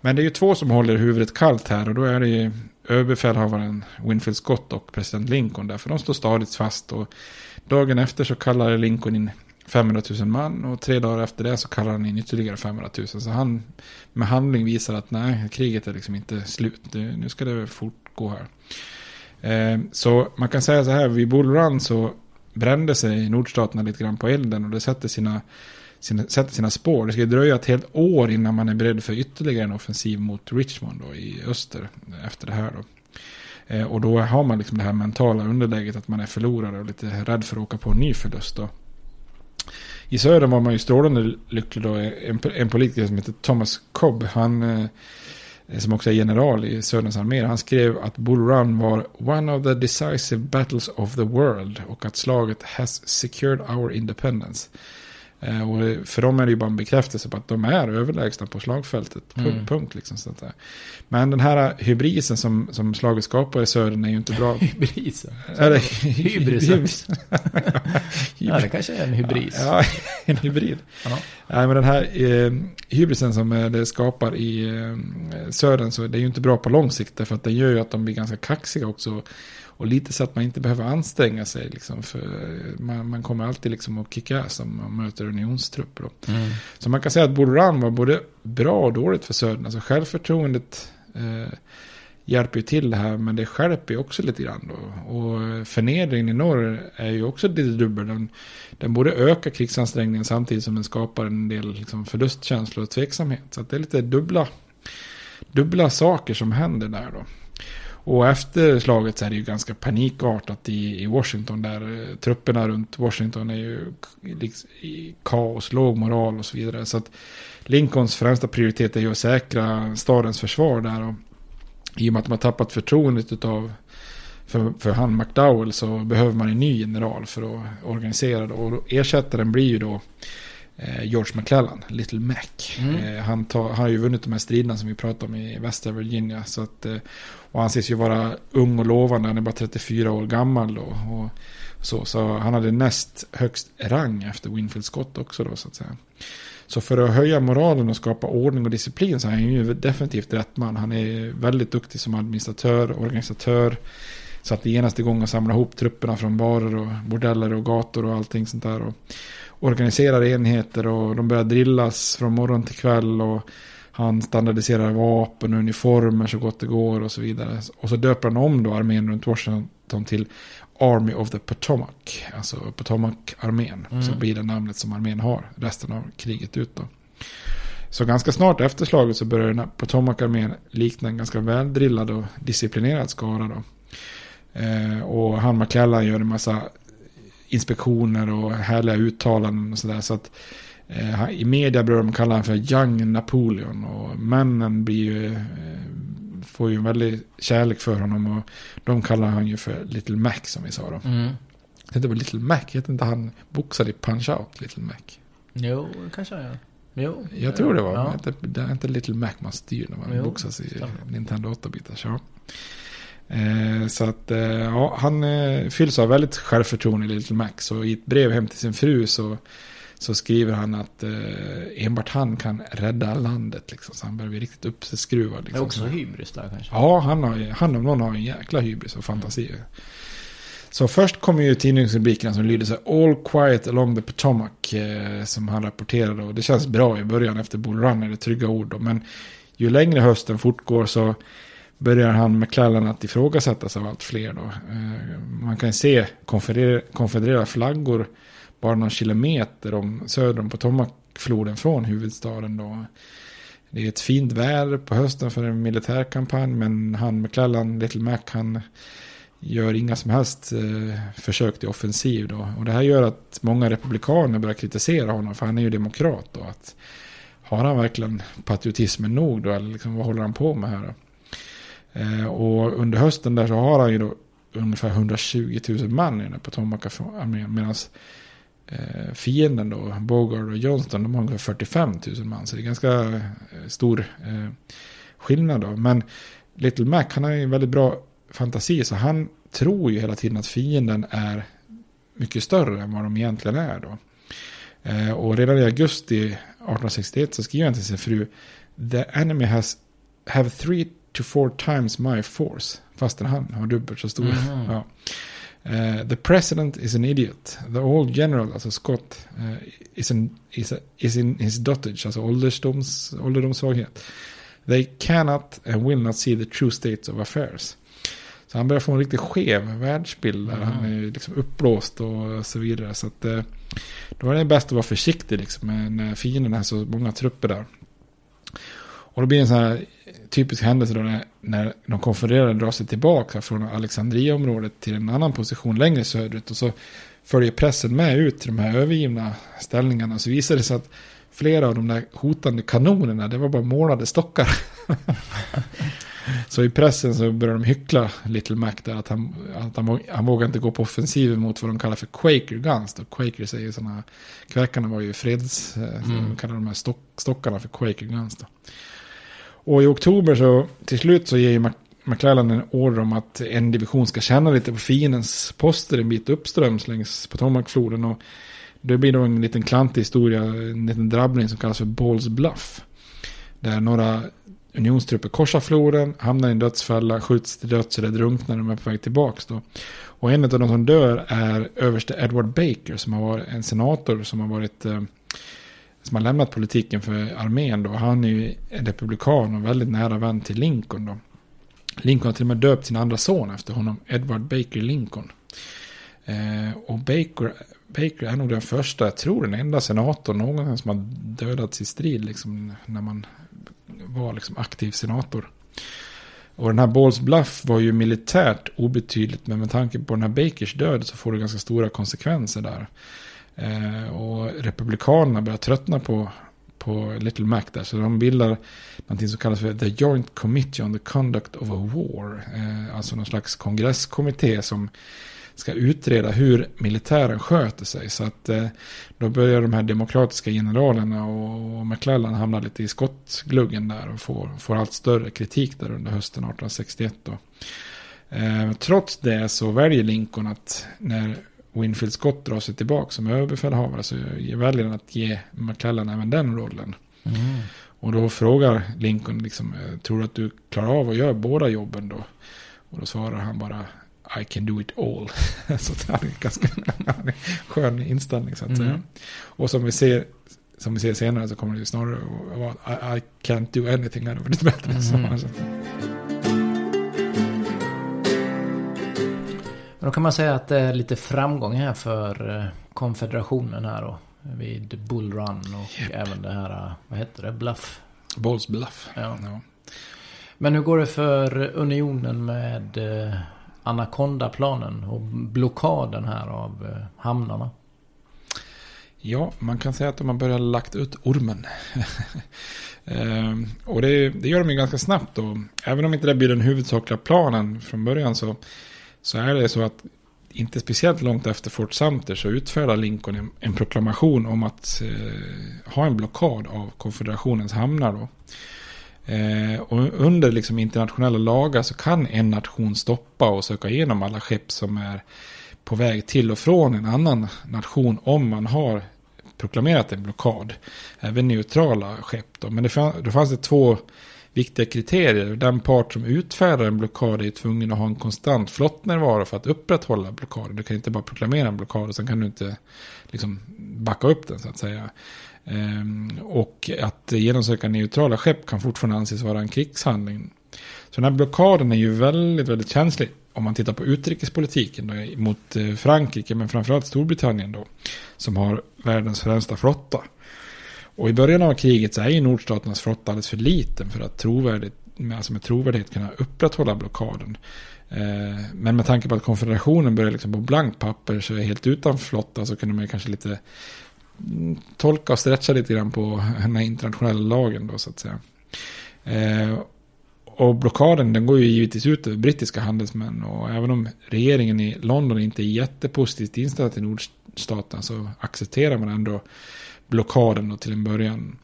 Men det är ju två som håller huvudet kallt här och då är det ju överbefälhavaren Winfield Scott och president Lincoln där. För de står stadigt fast och dagen efter så kallade Lincoln in 500 000 man och tre dagar efter det så kallar han in ytterligare 500 000. Så han med handling visar att nej, kriget är liksom inte slut. Nu, nu ska det fortgå här. Eh, så man kan säga så här, vid Bull Run så brände sig nordstaterna lite grann på elden och det sätter sina, sina, sätter sina spår. Det ska dröja ett helt år innan man är beredd för ytterligare en offensiv mot Richmond då, i öster efter det här. Då. Eh, och då har man liksom det här mentala underläget att man är förlorare och lite rädd för att åka på en ny förlust. Då. I södern var man ju strålande lycklig då. En, en politiker som heter Thomas Cobb, han eh, som också är general i Söderns armé, han skrev att Bull Run var one of the decisive battles of the world och att slaget has secured our independence. Eh, och för dem är det ju bara en bekräftelse på att de är överlägsna på slagfältet. Punkt, mm. punkt liksom. Sånt där. Men den här hybrisen som, som slaget skapar i södern är ju inte bra. *laughs* hybrisen? Eller *laughs* hybris. ja, det kanske är en hybris. Ja, en hybrid. Ja. Nej, men den här eh, hybrisen som eh, det skapar i eh, södern så det är ju inte bra på lång sikt. För att det gör ju att de blir ganska kaxiga också. Och lite så att man inte behöver anstränga sig. Liksom, för man, man kommer alltid liksom att kicka om man möter unionstrupper. Mm. Så man kan säga att Bullrun var både bra och dåligt för Södern. Alltså självförtroendet eh, hjälper ju till det här. Men det skärper ju också lite grann. Då. Och förnedringen i norr är ju också lite dubbel. Den, den både ökar krigsansträngningen samtidigt som den skapar en del liksom, förlustkänslor och tveksamhet. Så det är lite dubbla, dubbla saker som händer där då. Och efter slaget så är det ju ganska panikartat i, i Washington. Där eh, trupperna runt Washington är ju liksom, i kaos, låg moral och så vidare. Så att Lincolns främsta prioritet är ju att säkra stadens försvar där. Och I och med att har tappat förtroendet av för, för han McDowell så behöver man en ny general för att organisera det. Och ersättaren blir ju då eh, George McClellan, Little Mac. Mm. Eh, han, tar, han har ju vunnit de här striderna som vi pratade om i västra Virginia. Så att, och han ses ju vara ung och lovande, han är bara 34 år gammal då. Och så, så han hade näst högst rang efter Winfield Scott också då så att säga. Så för att höja moralen och skapa ordning och disciplin så är han ju definitivt rätt man. Han är väldigt duktig som administratör, organisatör. Så att det genast igång och samla ihop trupperna från barer och bordeller och gator och allting sånt där. Och organiserar enheter och de börjar drillas från morgon till kväll. Och han standardiserar vapen och uniformer så gott det går och så vidare. Och så döper han om då armén runt Washington till Army of the Potomac. Alltså Potomac-armén. Mm. Så blir det namnet som armén har resten av kriget ut då. Så ganska snart efter slaget så börjar den Potomac-armén likna en ganska väldrillad och disciplinerad skara då. Eh, och han McClellan gör en massa inspektioner och härliga uttalanden och sådär. Så att i media brukar de kalla honom för Young Napoleon. Och männen blir ju, eh, får ju en väldig kärlek för honom. Och de kallar han ju för Little Mac som vi sa då. Mm. Det heter väl Little Mac? Heter inte han boxade i Punch-Out, Little Mac? Jo, kanske jag. Jo. Jag tror det var. Ja. Det är inte Little Mac man styr när man jo, boxas i Nintendo 8-bitars. Ja. Eh, så att eh, ja, han eh, fylls av väldigt självförtroende Little Mac. Så i ett brev hem till sin fru så, så skriver han att eh, enbart han kan rädda landet. Liksom, så han börjar bli riktigt uppskruvad. Liksom. Det är också hybris där kanske? Ja, han, har, han om någon har en jäkla hybris och fantasi. Mm. Så först kommer ju tidningsrubrikerna som lyder så här, All quiet along the Potomac. Eh, som han rapporterade och det känns bra i början efter Bull Run är det trygga ord. Då, men ju längre hösten fortgår så börjar han McClellan att ifrågasättas av allt fler. Då. Eh, man kan se konfedererade flaggor bara någon kilometer om, söder om Potomacfloden från huvudstaden. Då. Det är ett fint väder på hösten för en militärkampanj men han McClellan, Little Mac, han gör inga som helst eh, försök till offensiv. Då. Och det här gör att många republikaner börjar kritisera honom för han är ju demokrat. Då, att har han verkligen patriotismen nog då? Eller liksom, vad håller han på med här? Då? Eh, och under hösten där så har han ju då ungefär 120 000 man i den här Potomac-armén. Medan eh, fienden då, Bogard och Johnston, de har ungefär 45 000 man. Så det är ganska eh, stor eh, skillnad då. Men Little Mac, han har ju en väldigt bra fantasi. Så han tror ju hela tiden att fienden är mycket större än vad de egentligen är då. Eh, och redan i augusti 1861 så skriver han till sin fru The enemy has have three to four times my force. Fastän han har dubbelt så stor. Mm. Ja. Eh, the president is an idiot. The old general, alltså Scott, uh, is, an, is, a, is in his dotage, alltså ålderdoms, ålderdomssvaghet. They cannot and will not see the true states of affairs. Så han börjar få en riktigt skev världsbild. Där. Han är liksom uppblåst och så vidare. Så att, uh, då är det bäst att vara försiktig liksom, när fienden har så många trupper där. Och då blir det en sån här typisk händelse då när, när de konfererade drar sig tillbaka från Alexandria-området till en annan position längre söderut. Och så följer pressen med ut till de här övergivna ställningarna. Så visar det sig att flera av de där hotande kanonerna, det var bara målade stockar. *laughs* så i pressen så börjar de hyckla Little Mac där att han, att han, han vågar inte gå på offensiven mot vad de kallar för Quaker Guns. Då Quaker säger sådana, kväkarna var ju freds, mm. de kallar de här stock, stockarna för Quaker Guns. Då. Och i oktober så till slut så ger ju McClellan en order om att en division ska känna lite på fiendens poster en bit uppströms längs Potomacfloden. Och det blir då en liten klantig historia, en liten drabbning som kallas för Balls Bluff. Där några unionstrupper korsar floden, hamnar i en dödsfälla, skjuts till döds eller drunknar när de är på väg tillbaka. Då. Och en av de som dör är överste Edward Baker som har varit en senator som har varit eh, som har lämnat politiken för armén då. Han är ju en republikan och väldigt nära vän till Lincoln då. Lincoln har till och med döpt sin andra son efter honom, Edward Baker Lincoln. Eh, och Baker, Baker är nog den första, jag tror den enda senatorn någonsin som har dödats i strid liksom, när man var liksom aktiv senator. Och den här Balls Bluff var ju militärt obetydligt, men med tanke på den här Bakers död så får det ganska stora konsekvenser där. Eh, och Republikanerna börjar tröttna på, på Little Mac där. Så de bildar någonting som kallas för The Joint Committee on the Conduct of a War. Eh, alltså någon slags kongresskommitté som ska utreda hur militären sköter sig. Så att eh, då börjar de här demokratiska generalerna och, och McClellan hamna lite i skottgluggen där och får, får allt större kritik där under hösten 1861. Då. Eh, trots det så väljer Lincoln att när Winfield Scott drar sig tillbaka som överbefälhavare så väljer han att ge McClellan även den rollen. Mm. Och då frågar Lincoln, liksom, eh, tror du att du klarar av att göra båda jobben då? Och då svarar han bara, I can do it all. *laughs* så det är en ganska *laughs* skön inställning så att mm. säga. Och som vi ser som vi ser senare så kommer det snarare att vara I, I can't do anything, hade varit bättre. Mm. Men då kan man säga att det är lite framgång här för eh, konfederationen här då. Vid Bull Run och yep. även det här, eh, vad heter det, Bluff? Balls Bluff. Ja. ja. Men hur går det för unionen med eh, Anaconda-planen och blockaden här av hamnarna? Ja, man kan säga att de har börjat lagt ut ormen. *laughs* ehm, och det, det, gör de ju ganska snabbt då. Även om inte det blir den huvudsakliga planen från början så så är det så att inte speciellt långt efter Fort Sumter så utfärdar Lincoln en, en proklamation om att eh, ha en blockad av konfederationens hamnar. Då. Eh, och under liksom internationella lagar så kan en nation stoppa och söka igenom alla skepp som är på väg till och från en annan nation om man har proklamerat en blockad. Även neutrala skepp. Då. Men det fann, då fanns det två viktiga kriterier. Den part som utfärdar en blockad är tvungen att ha en konstant flottnärvaro för att upprätthålla blockaden. Du kan inte bara proklamera en blockad och sen kan du inte liksom backa upp den så att säga. Ehm, och att genomsöka neutrala skepp kan fortfarande anses vara en krigshandling. Så den här blockaden är ju väldigt, väldigt känslig om man tittar på utrikespolitiken då, mot eh, Frankrike, men framförallt Storbritannien då, som har världens främsta flotta. Och i början av kriget så är ju nordstaternas flotta alldeles för liten för att trovärdigt, alltså med trovärdighet kunna upprätthålla blockaden. Eh, men med tanke på att konfederationen började liksom på blankt papper så är helt utan flotta så kunde man kanske lite mm, tolka och stretcha lite grann på den här internationella lagen då så att säga. Eh, och blockaden den går ju givetvis ut över brittiska handelsmän och även om regeringen i London inte är jättepositivt inställd till nordstaterna så accepterar man ändå blockaden till en början.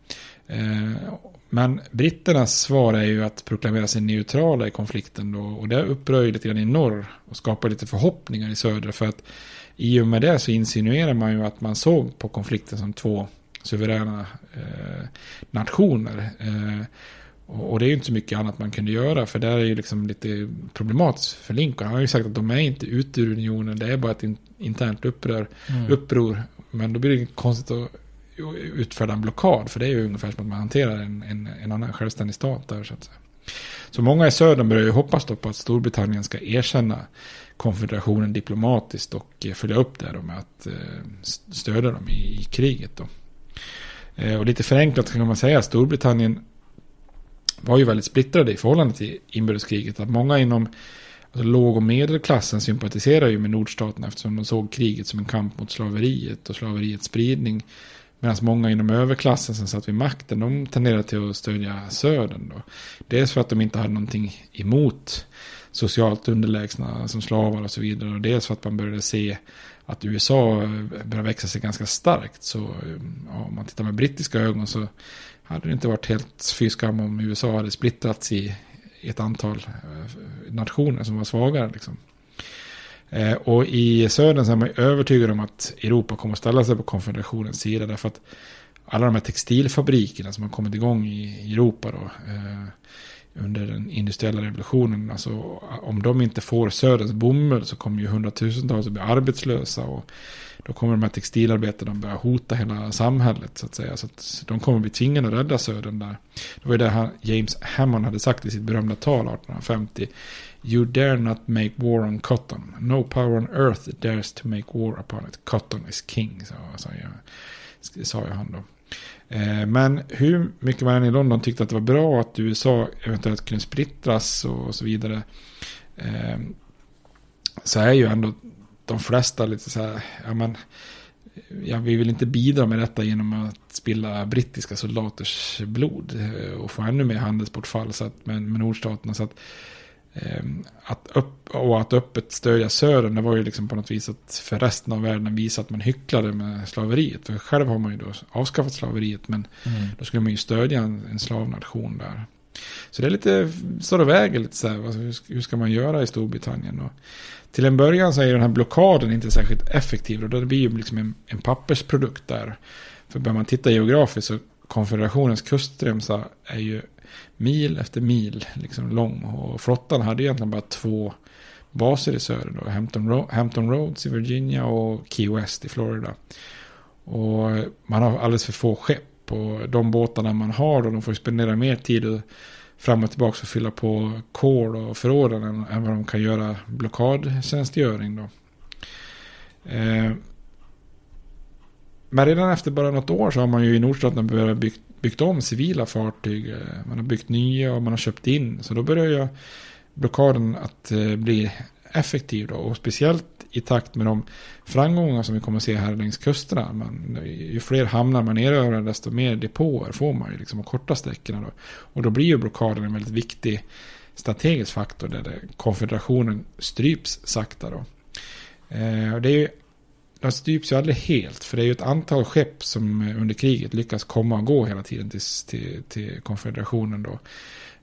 Eh, men britternas svar är ju att proklamera sig neutrala i konflikten då, och det upprör lite grann i norr och skapar lite förhoppningar i söder för att i och med det så insinuerar man ju att man såg på konflikten som två suveräna eh, nationer. Eh, Och, och det är ju inte så mycket annat man kunde göra, för det är ju liksom lite problematiskt för Lincoln. Han har ju sagt att de är inte ute ur unionen, det är bara ett in, internt upprör, Mm. uppror. Men då blir det konstigt att utfärda en blockad, för det är ju ungefär som att man hanterar en, en, en annan självständig stat där. Så, att säga. så många i södern börjar ju hoppas då på att Storbritannien ska erkänna konfederationen diplomatiskt och eh, följa upp det då med att eh, stödja dem i, i kriget. Då. Eh, och lite förenklat kan man säga att Storbritannien var ju väldigt splittrade i förhållande till inbördeskriget. Att många inom alltså, låg och medelklassen sympatiserar ju med nordstaterna eftersom de såg kriget som en kamp mot slaveriet och slaveriets spridning. Medan många inom överklassen som satt vid makten, de tenderade till att stödja södern. Då. Dels för att de inte hade någonting emot socialt underlägsna som slavar och så vidare. Och dels för att man började se att USA började växa sig ganska starkt. Så ja, om man tittar med brittiska ögon så hade det inte varit helt fy skam om USA hade splittrats i ett antal eh, nationer som var svagare. Liksom. Eh, och i södern så är man ju övertygad om att Europa kommer att ställa sig på konfederationens sida. Därför att alla de här textilfabrikerna som har kommit igång i Europa då, eh, under den industriella revolutionen. Alltså, om de inte får söderns bomull så kommer ju hundratusentals att bli arbetslösa. Och då kommer de här textilarbetarna börja hota hela samhället så att säga. Så att de kommer bli tvingade att rädda södern där. Det var ju det här James Hammond hade sagt i sitt berömda tal 1850. You dare not make war on cotton. No power on earth dares to make war upon it. Cotton is king, sa, sa, jag, sa jag han då. Eh, Men hur mycket man än i London tyckte att det var bra att USA eventuellt kunde splittras och så vidare. eh, Så är ju ändå de flesta lite så här, ja men, ja, vi vill inte bidra med detta genom att spilla brittiska soldaters blod eh, och få ännu mer handelsbortfall så att, med, med nordstaterna. Så att, att upp, och att öppet stödja södern, det var ju liksom på något vis att för resten av världen visa att man hycklade med slaveriet. För själv har man ju då avskaffat slaveriet, men Mm. då skulle man ju stödja en, en slavnation där. Så det är lite, står och väger lite så här, vad- hur, hur ska man göra i Storbritannien? Och till en början så är den här blockaden inte särskilt effektiv och det blir ju liksom en, en pappersprodukt där. För börjar man titta geografiskt så konfederationens kustremsa är ju mil efter mil liksom lång och flottan hade egentligen bara två baser i söder då, Hampton, Ro- Hampton Roads i Virginia och Key West i Florida. Och man har alldeles för få skepp och de båtarna man har då, de får ju spendera mer tid fram och tillbaka och fylla på kol och förråden än, än vad de kan göra blockadtjänstgöring då. Eh, men redan efter bara något år så har man ju i Nordstaterna börjat byggt, byggt om civila fartyg. Eh, man har byggt nya och man har köpt in. Så då börjar ju blockaden att eh, bli effektiv då. Och speciellt i takt med de framgångar som vi kommer att se här längs kusterna. Man, ju fler hamnar man erövrar desto mer depåer får man ju liksom och korta sträckorna då. Och då blir ju blockaden en väldigt viktig strategisk faktor där konfederationen stryps sakta då. Eh, och det är ju, de stryps ju aldrig helt för det är ju ett antal skepp som eh, under kriget lyckas komma och gå hela tiden till, till, till konfederationen då.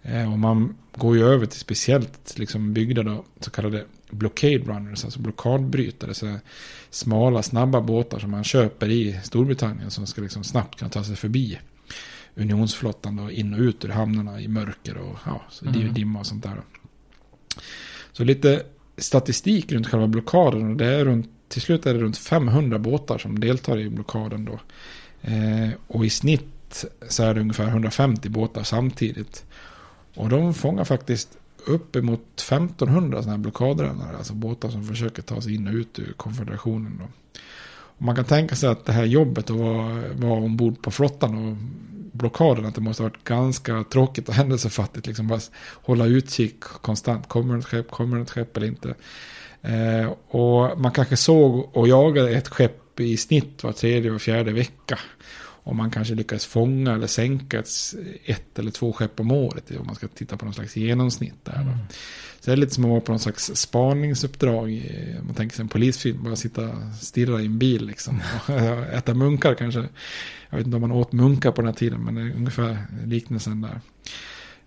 Eh, och man går ju över till speciellt liksom byggda då, så kallade blockade runners, alltså blockadbrytare. Så smala, snabba båtar som man köper i Storbritannien som ska liksom snabbt kunna ta sig förbi unionsflottan då, in och ut ur hamnarna i mörker och ja, så det är ju Mm. dimma och sånt där. Då. Så lite statistik runt själva blockaden och det är runt, till slut är det runt 500 båtar som deltar i blockaden då. Eh, och i snitt så är det ungefär 150 båtar samtidigt. Och de fångar faktiskt uppemot 1500 sådana här blockadrännare, alltså båtar som försöker ta sig in och ut ur konfederationen. Då. Och man kan tänka sig att det här jobbet att vara, vara ombord på flottan och blockaden, att det måste ha varit ganska tråkigt och *laughs* händelsefattigt. Liksom bara hålla utkik konstant. Kommer det ett skepp, kommer det ett skepp eller inte? Eh, och man kanske såg och jagade ett skepp i snitt var tredje och fjärde vecka. Och man kanske lyckas fånga eller sänka ett, eller två skepp om året. Om man ska titta på någon slags genomsnitt där. Då. Så det är lite som att vara på någon slags spaningsuppdrag. Man tänker sig en polisfilm, bara sitta stirra i en bil liksom. *laughs* Äta munkar kanske. Jag vet inte om man åt munkar på den här tiden, men det är ungefär liknelsen där.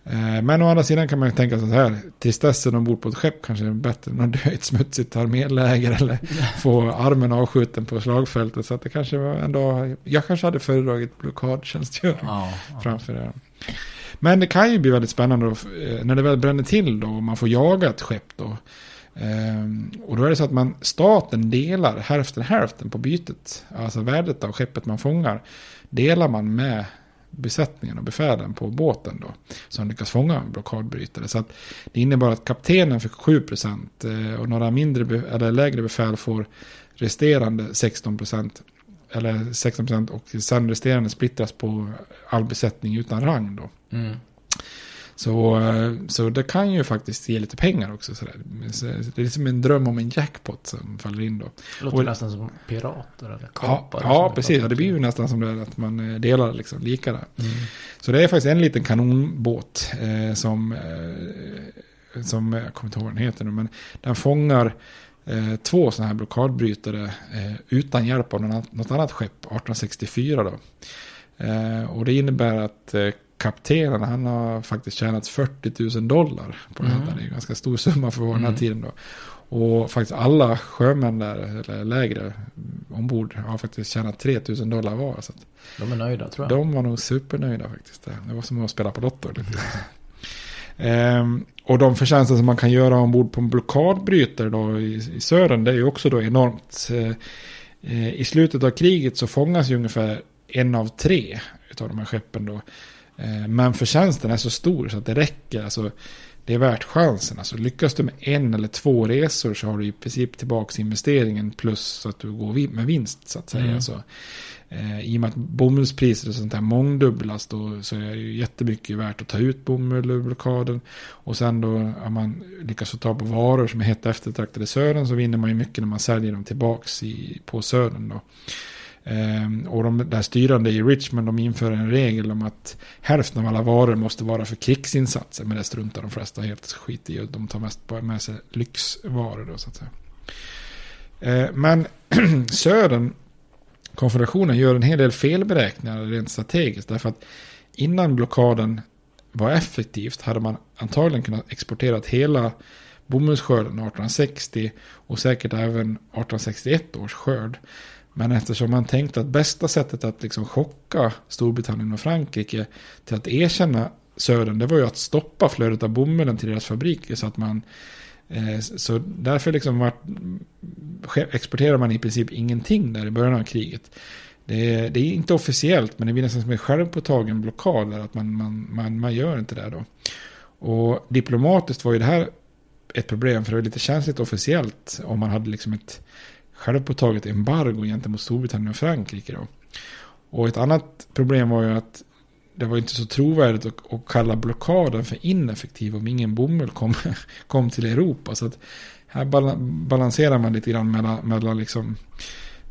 Eh, Men å andra sidan kan man ju tänka så här, tristessen ombord på ett skepp kanske är bättre än att dö i ett smutsigt arméläger eller *laughs* få armen avskjuten på slagfältet. Så att det kanske var ändå, jag kanske hade föredragit blockadtjänstgöring Ja, ja. framför det. Men det kan ju bli väldigt spännande då, eh, när det väl bränner till då och man får jaga ett skepp då. Ehm, och då är det så att man, staten delar hälften hälften på bytet. Alltså värdet av skeppet man fångar delar man med besättningen och befälen på båten då. Som lyckas fånga en blockadbrytare. Så att det innebar att kaptenen fick 7% eh, och några mindre eller lägre befäl får resterande 16%. Eller 16% och sen resterande splittras på all besättning utan rang då. Mm. Så, eh, så det kan ju faktiskt ge lite pengar också. Så Det är som en dröm om en jackpot som faller in då. Det låter Och- nästan som pirater eller Ja, kapare. ja som precis. Ja, det blir ju nästan som det att man eh, delar liksom lika där. Mm. Så det är faktiskt en liten kanonbåt eh, som, eh, som, jag kommer inte ihåg vad den heter nu, men den fångar eh, två sådana här blockadbrytare eh, utan hjälp av något annat, skepp 1864 då. Eh, och det innebär att eh, kaptenen han har faktiskt tjänat 40 000 dollar på det här. Mm. Det är en ganska stor summa för den här Mm. tiden då. Och faktiskt alla sjömän där, eller lägre ombord, har faktiskt tjänat 3 000 dollar var. Så De är nöjda tror jag. de var nog supernöjda faktiskt. Det var som att spela på Lotto. Lite. ehm, och de förtjänster som man kan göra ombord på en blockadbrytare då i, i södern, det är ju också då enormt. Eh, eh, I slutet av kriget så fångas ju ungefär en av tre av de här skeppen då. Eh, men förtjänsten är så stor så att det räcker. Alltså, det är värt chansen. Alltså, lyckas du med en eller två resor så har du i princip tillbaka investeringen plus så att du går med vinst så att säga. Mm. Så, eh, I och med att bomullspriset och sånt där mångdubblas då så är det ju jättemycket värt att ta ut bomull ur blockaden. Och sen då om man lyckas ta på varor som är hett eftertraktade i södern så vinner man ju mycket när man säljer dem tillbaks i, på södern då. Ehm, och de där styrande i Richmond de inför en regel om att hälften av alla varor måste vara för krigsinsatser. Men det struntar de flesta helt skit i de tar mest med sig lyxvaror då så att säga. Ehm, men *clears throat* södern, konfederationen gör en hel del felberäkningar rent strategiskt. Därför att innan blockaden var effektivt hade man antagligen kunnat exportera hela bomullsskörden 1860 och säkert även 1861 års skörd. Men eftersom man tänkte att bästa sättet att liksom chocka Storbritannien och Frankrike till att erkänna södern, det var ju att stoppa flödet av bomullen till deras fabriker så att man eh, så därför liksom var, exporterar man i princip ingenting där i början av kriget. Det är, det är inte officiellt, men det blir nästan som en självpåtagen blockad där, att man, man, man, man gör inte det då. Och diplomatiskt var ju det här ett problem, för det var lite känsligt officiellt om man hade liksom ett självpåtaget embargo gentemot Storbritannien och Frankrike då. Och ett annat problem var ju att det var inte så trovärdigt att, att kalla blockaden för ineffektiv om ingen bomull kom, *laughs* kom till Europa. Så att här balanserar man lite grann mellan, mellan liksom,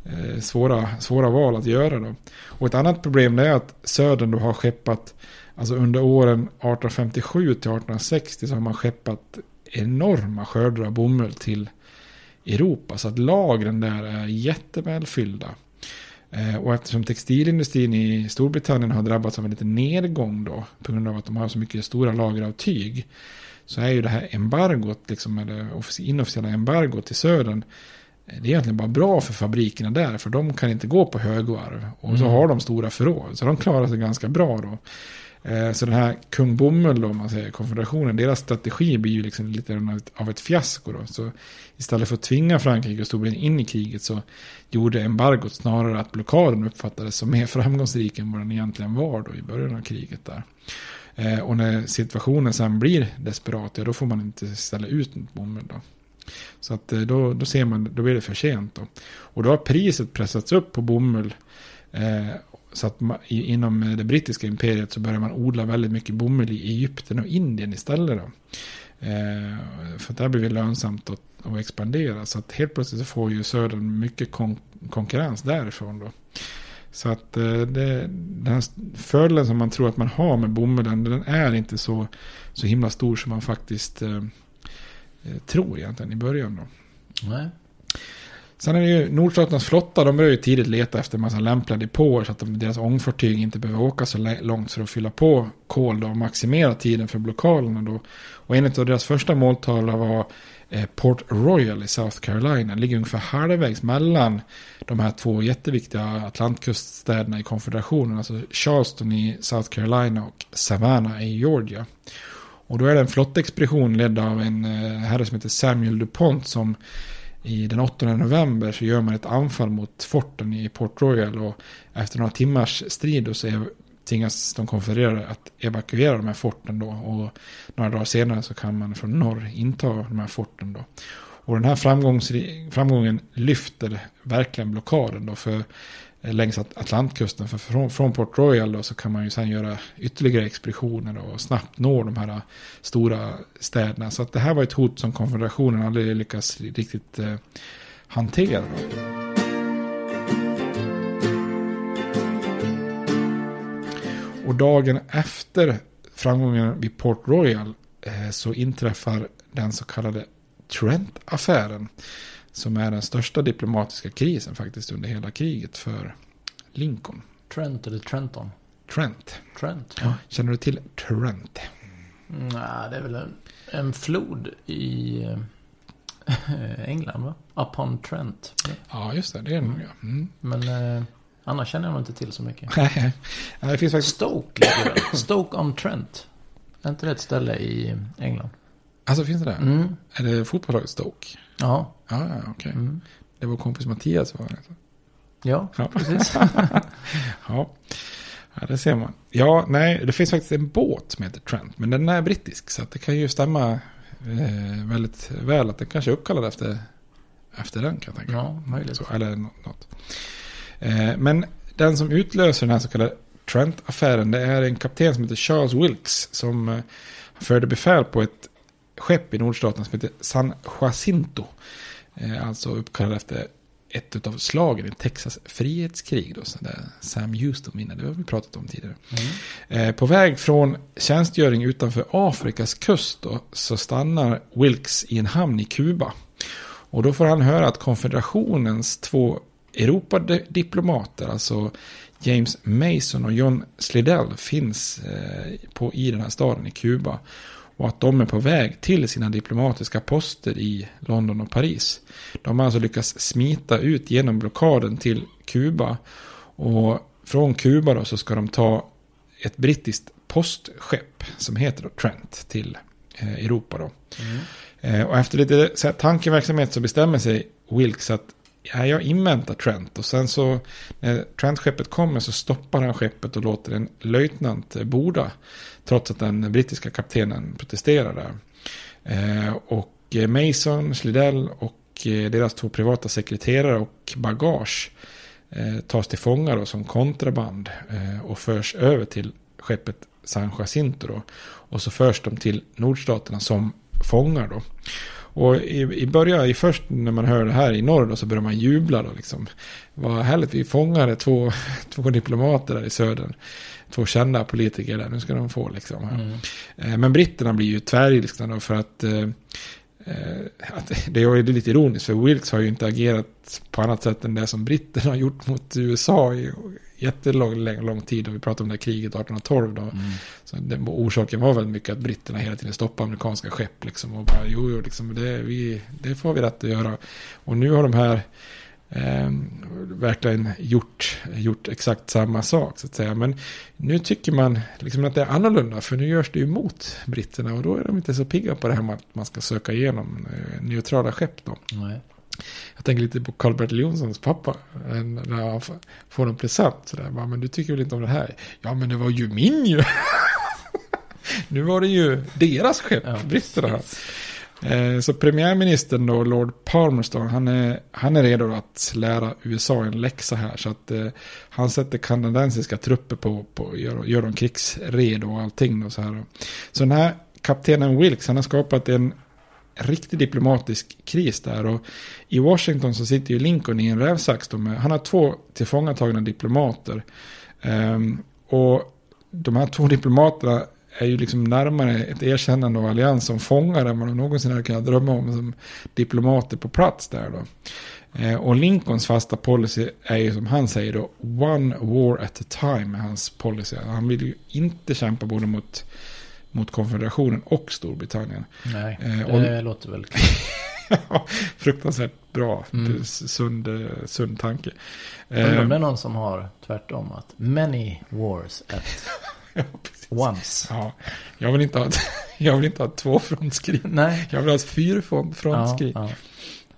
eh, svåra, svåra val att göra. Då. Och ett annat problem är att södern då har skeppat, alltså under åren 1857 till 1860 så har man skeppat enorma skördar av bomull till Europa. Så att lagren där är jättevälfyllda. Eh, och eftersom textilindustrin i Storbritannien har drabbats av en liten nedgång då. På grund av att de har så mycket stora lager av tyg. Så är ju det här embargot, liksom, eller offici- inofficiella embargot i södern. eh, Det är egentligen bara bra för fabrikerna där. För de kan inte gå på högvarv. Och så Mm. har de stora förråd. Så de klarar sig ganska bra då. Eh, så den här kung Bomull då, om man säger konfederationen, deras strategi blir ju liksom lite av ett- fiasko då. Så istället för att tvinga Frankrike och Storbritannien in i kriget så gjorde embargot snarare att blockaden uppfattades som mer *laughs* framgångsrik än vad den egentligen var då i början av kriget där. Eh, och när situationen sen blir desperat, ja, då får man inte ställa ut mot bomull då. Så att eh, då, då ser man, då blir det för sent då. Och då har priset pressats upp på bomull. Eh, så att man, inom eh, det brittiska imperiet så började man odla väldigt mycket bomull i Egypten och Indien istället då. Eh, för att där blir det lönsamt att, att expandera. Så att helt plötsligt så får ju södern mycket kon konkurrens därifrån då. Så att eh, det, den här fördelen som man tror att man har med bomullen, den är inte så, så himla stor som man faktiskt eh, eh tror egentligen i början då. Nej. Sen är det ju Nordstaternas flotta, de börjar ju tidigt leta efter en massa lämpliga depåer så att de, deras ångfartyg inte behöver åka så långt för att fylla på kol då och maximera tiden för blockaderna då. Och en av deras första måltavlor var eh, Port Royal i South Carolina. Det ligger ungefär halvvägs mellan de här två jätteviktiga Atlantkuststäderna i konfederationen. Alltså Charleston i South Carolina och Savannah i Georgia. Och då är det en flottexpedition ledd av en eh, herre som heter Samuel DuPont som i den 8 november så gör man ett anfall mot forten i Port Royal och efter några timmars strid så är, tvingas de konfererade att evakuera de här forten då och några dagar senare så kan man från norr inta de här forten då. Och den här framgången lyfter verkligen blockaden då för längs Atlantkusten. För från, från Port Royal då så kan man ju sen göra ytterligare expeditioner och snabbt nå de här äh, stora städerna. Så att det här var ett hot som konfederationen aldrig lyckats riktigt eh, hantera. Då. Och dagen efter framgången vid Port Royal eh, så inträffar den så kallade Trent-affären. Som är den största diplomatiska krisen faktiskt under hela kriget för Lincoln. Trent eller Trenton? Trent. Trent. Ja. Känner du till Trent? Nej, det är väl en, en flod i äh, *laughs* England va? Upon Trent. Ja, just det. Det är det nog ja. Mm. Men äh, annars känner jag nog inte till så mycket. *laughs* Nej, det finns faktiskt... Stoke ligger väl? Stoke on Trent. Är inte det ett ställe i England? Alltså finns det det? Mm. Är det fotbollslaget Stoke? Ja. Okej. Okay. Mm. Det var kompis Mattias var det. Ja, ja, precis. *laughs* ja. ja, det ser man. Ja, nej, det finns faktiskt en båt som heter Trent. Men den är brittisk. Så det kan ju stämma eh, väldigt väl att den kanske är uppkallad efter, efter den kan jag tänka. Ja, möjligt. Så, eller något. Eh, men den som utlöser den här så kallade Trent-affären. Det är en kapten som heter Charles Wilkes. Som eh, förde befäl på ett skepp i nordstaten som heter San Jacinto. Eh, alltså uppkallad efter ett av slagen i Texas frihetskrig. Då, där Sam Houston vinner, det har vi pratat om tidigare. Mm. Eh, på väg från tjänstgöring utanför Afrikas kust då, så stannar Wilkes i en hamn i Kuba. Och då får han höra att konfederationens två Europadiplomater, alltså James Mason och John Slidell, finns eh, på, i den här staden i Kuba. Och att de är på väg till sina diplomatiska poster i London och Paris. De har alltså lyckats smita ut genom blockaden till Kuba. Och från Kuba då så ska de ta ett brittiskt postskepp som heter då Trent till eh, Europa. Då. Mm. och efter lite tankeverksamhet så bestämmer sig Wilkes att ja, jag inväntar Trent. Och sen så när Trent-skeppet kommer så stoppar han skeppet och låter en löjtnant borda. Trots att den brittiska kaptenen protesterar där. Eh, och Mason, Slidell och eh, deras två privata sekreterare och bagage eh, tas till fånga då, som kontraband eh, och förs över till skeppet San Jacinto. Då. Och så förs de till nordstaterna som fångar. Då. Och i, i början, i först när man hör det här i norr då, så börjar man jubla då liksom. Vad härligt, vi fångade två, *laughs* två diplomater där i södern två kända politiker där, nu ska de få liksom. Mm. Eh, men britterna blir ju tvärilskna då för att, eh, eh, att *laughs* det är lite ironiskt för Wilkes har ju inte agerat på annat sätt än det som britterna har gjort mot USA i jättelång lång tid. Och vi pratade om det här kriget 1812 då. Mm. Så det, orsaken var väldigt mycket att britterna hela tiden stoppade amerikanska skepp liksom. Och bara, jo, jo liksom, det, vi, det får vi rätt att göra. Och nu har de här eh, verkligen gjort, gjort exakt samma sak så att säga. Men nu tycker man liksom att det är annorlunda för nu görs det ju mot britterna och då är de inte så pigga på det här med att man ska söka igenom eh, neutrala skepp då. Nej. Jag tänker lite på Karl-Bertil Jonssons pappa. När han får en present. Sådär. Men du tycker väl inte om det här? Ja men det var ju min ju. *laughs* nu var det ju deras skepp, ja, britterna. Eh, så premiärministern då, Lord Palmerston, han är, han är redo att lära USA en läxa här. Så att eh, han sätter kanadensiska trupper på, på gör, gör dem krigsredo och allting. Och så, här. så den här kaptenen Wilkes, han har skapat en riktig diplomatisk kris där. Och i Washington så sitter ju Lincoln i en rävsax. Han har två tillfångatagna diplomater. Um, och de här två diplomaterna är ju liksom närmare ett erkännande av allians som fångar än vad de någonsin hade kunnat drömma om som diplomater på plats där då. Eh, och Lincolns fasta policy är ju som han säger då, one war at a time med hans policy. Han vill ju inte kämpa både mot mot konfederationen och Storbritannien. Nej, Eh, det och- låter väl *laughs* Ja, Fruktansvärt bra, Mm. sund, eh, sund tanke. Undrar Eh, om det är någon som har tvärtom att many wars at *laughs* ja, once. Ja, jag vill inte ha, *laughs* jag vill inte ha ett tvåfrontskrig. Nej. Jag vill ha ett fyrfrontskrig. Ja,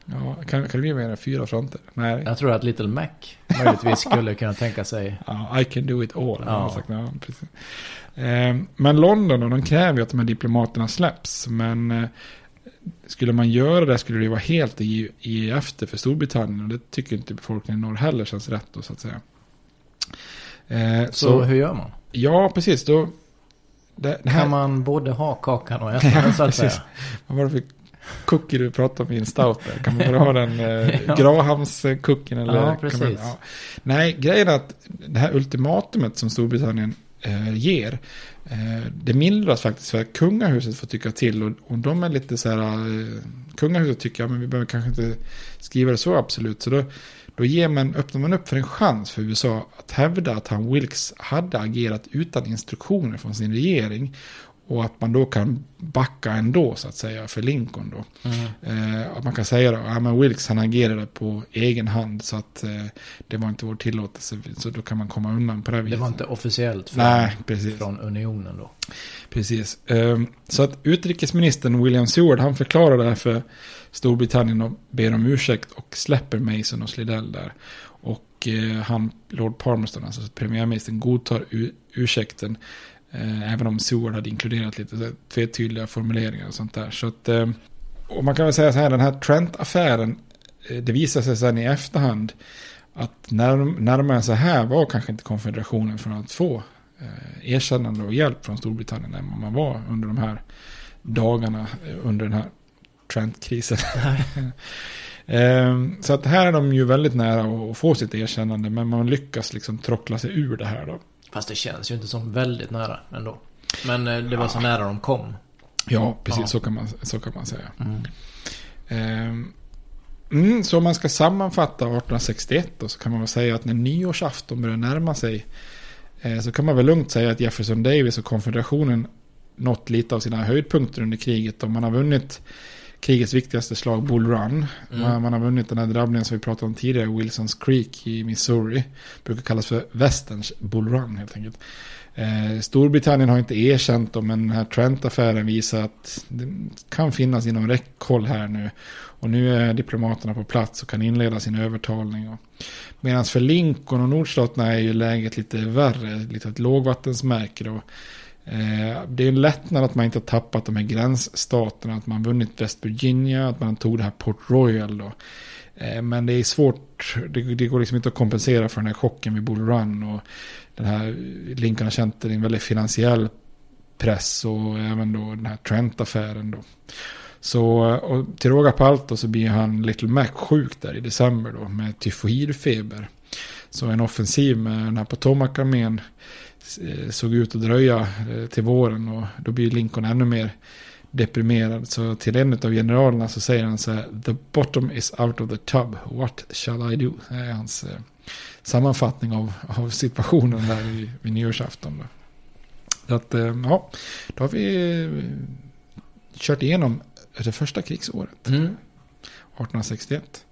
Ja, kan, kan det bli mer än fyra fronter? Nej. Jag tror att Little Mac möjligtvis skulle kunna tänka sig. Ja, I can do it all. Ja. sagt. Ja, precis. Eh, men London, då, de kräver ju att de här diplomaterna släpps. Men eh, skulle man göra det skulle det vara helt i, i efter för Storbritannien. Och det tycker inte befolkningen i norr heller känns rätt då, så att säga. Eh, Så, hur gör man? Ja, precis. Då, det, det här, Kan man både ha kakan och äta *laughs* den så att precis. säga? Vad var det för cookie du pratade om i en stout där? Kan man bara ha den eh, *laughs* Ja. Grahams-cookien? Eller Ja, precis. Man, ja. Nej, grejen är att det här ultimatumet som Storbritannien eh, ger, eh, det mildras faktiskt för att kungahuset får tycka till. Och, och de är lite så här, eh, kungahuset tycker, ja men vi behöver kanske inte skriva det så absolut. Så då, då ger man, öppnar man upp för en chans för USA att hävda att han Wilkes hade agerat utan instruktioner från sin regering. Och att man då kan backa ändå så att säga för Lincoln då. Eh, att man kan säga då, ja men Wilkes han agerade på egen hand så att eh, det var inte vår tillåtelse. Så då kan man komma undan på det här Det viset. var inte officiellt från, Nej, från unionen då. Precis. Ehm, Så att utrikesministern William Seward han förklarar det här för Storbritannien och ber om ursäkt och släpper Mason och Slidell där. Och eh, han, Lord Palmerston, alltså premiärministern, godtar ursäkten eh, Även om Seward hade inkluderat lite tvetydiga formuleringar och sånt där. Så att, eh, och man kan väl säga så här, den här Trent-affären, eh, det visar sig sen i efterhand att närm- närmare än så här var kanske inte konfederationen från att få eh, erkännande och hjälp från Storbritannien än vad man var under de här dagarna eh, under den här Trent-krisen. *laughs* Eh, så att här är de ju väldigt nära att få sitt erkännande men man lyckas liksom trockla sig ur det här då. Fast det känns ju inte som väldigt nära ändå. Men eh, det var så nära de kom. Ja, precis Ja. Så, kan man, så kan man säga. Ehm, Mm, så om man ska sammanfatta 1861 då, så kan man väl säga att när nyårsafton börjar närma sig eh, så kan man väl lugnt säga att Jefferson Davis och konfederationen nått lite av sina höjdpunkter under kriget. Och man har vunnit krigets viktigaste slag, Bull Run. Man, man har vunnit den här drabbningen som vi pratade om tidigare, Wilsons Creek i Missouri. Brukar kallas för västerns Bull Run helt enkelt. Eh, Storbritannien har inte erkänt dem, men den här Trent-affären visar att det kan finnas inom räckhåll här nu. Och nu är diplomaterna på plats och kan inleda sin övertalning. Medan för Lincoln och nordstaterna är ju läget lite värre, lite ett lågvattensmärke då. Eh, det är en lättnad att man inte har tappat de här gränsstaterna, att man vunnit West Virginia, att man tog det här Port Royal då. Eh, men det är svårt, det, går liksom inte att kompensera för den här chocken vid Bull Run och den här Lincoln har känt en väldigt finansiell press och även då den här Trent-affären då. Så och till råga på allt då så blir han Little Mac sjuk där i december då med tyfoidfeber. Så en offensiv med den här Potomac-armén såg ut att dröja eh, till våren och då blir Lincoln ännu mer deprimerad. Så till en av generalerna så säger han så här The bottom is out of the tub, what shall I do? Det är hans eh, sammanfattning av, av situationen där vid, vid nyårsafton. Då. Så att, eh, ja, då har vi eh, kört igenom det första krigsåret. Mm. 1861.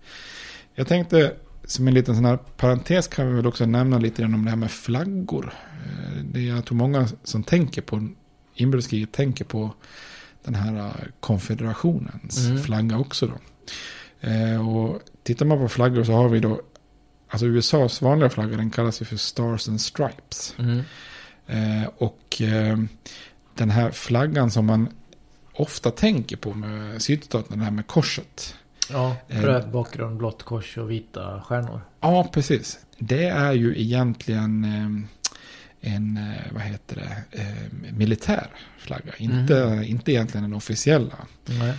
Jag tänkte som en liten sån här parentes kan vi väl också nämna lite grann om det här med flaggor. Eh, Det är jag tror många som tänker på inbördeskriget tänker på den här eh, konfederationens Mm. flagga också då. Eh, Och tittar man på flaggor så har vi då Alltså USAs vanliga flagga den kallas ju för Stars and Stripes. Mm. Och den här flaggan som man ofta tänker på med sydstaterna, den här med korset. Ja, Eh. röd bakgrund, blått kors och vita stjärnor. Ja, precis. Det är ju egentligen eh, en, eh, vad heter det, militär flagga. Inte, inte egentligen den officiella Nej.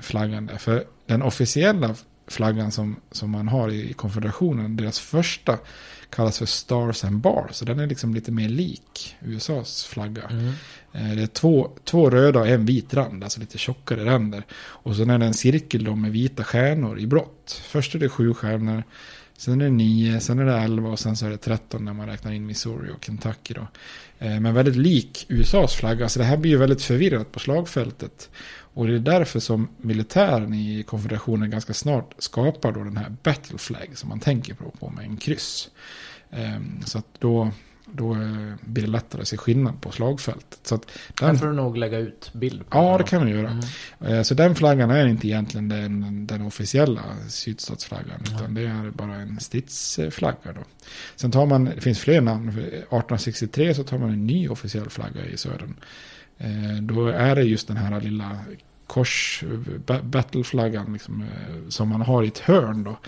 flaggan. Där. För den officiella flaggan som, som man har i konfederationen, deras första kallas för Stars and Bars. Så den är liksom lite mer lik USAs flagga. Mm. Eh, det är två, två röda och en vit rand, alltså lite tjockare ränder. Och sen är det en cirkel då med vita stjärnor i blått. Först är det sju stjärnor, Sen är det nio, sen är det 11 och sen så är det 13 när man räknar in Missouri och Kentucky då. Eh, men väldigt lik USAs flagga. Så det här blir ju väldigt förvirrat på slagfältet. Och det är därför som militären i konfederationen ganska snart skapar då den här battle flag som man tänker på, på med en kryss. Ehm, så att då, då eh, blir det lättare att se skillnad på slagfältet. Så att Den den, får du nog lägga ut bild på. ja, det kan man göra. Mm. Eh, Så den flaggan är inte egentligen den, den officiella sydstatsflaggan. Utan det är bara en stridsflagga då. Sen tar man, det finns fler namn. För 1863 så tar man en ny officiell flagga i södern. Eh, Då är det just den här lilla kors, ba- battleflaggan liksom, som man har i ett hörn då.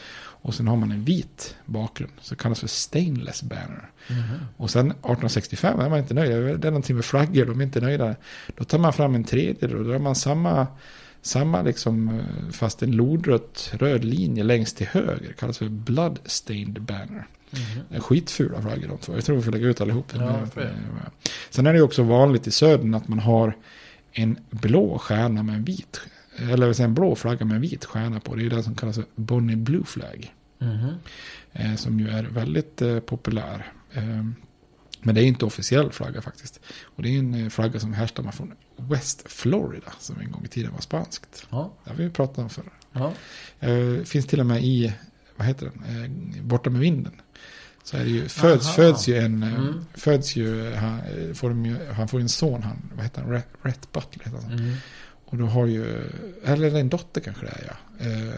Och sen har man en vit bakgrund. Så kallas för stainless banner. Och sen 1865 är man inte nöjd. Det är någonting med flaggor, de är inte nöjda. Då tar man fram en tredje, då drar man samma, samma liksom, eh, fast en lodrött röd linje längst till höger. Det kallas för blood stained banner. Är skitfula flaggor de två. Jag tror vi får lägga ut allihop. Ja, det. Sen är det också vanligt i södern att man har en blå stjärna med en vit. Eller en blå flagga med en vit stjärna på. Det är det som kallas Bonnie Blue Flag. Eh, som ju är väldigt eh, populär. Eh, men det är inte officiell flagga faktiskt. Och det är en flagga som härstammar från West Florida. Som en gång i tiden var spanskt. Ja. Det har vi pratat om förr. Ja. Finns till och med i, vad heter den, Borta med vinden. Så är det ju, föds, Aha. föds ju en, Mm. föds ju, han, får de ju, han får en son, han, vad heter han, Rhett Butler heter han. Mm. Och då har ju, eller en dotter kanske det är ja. Eh,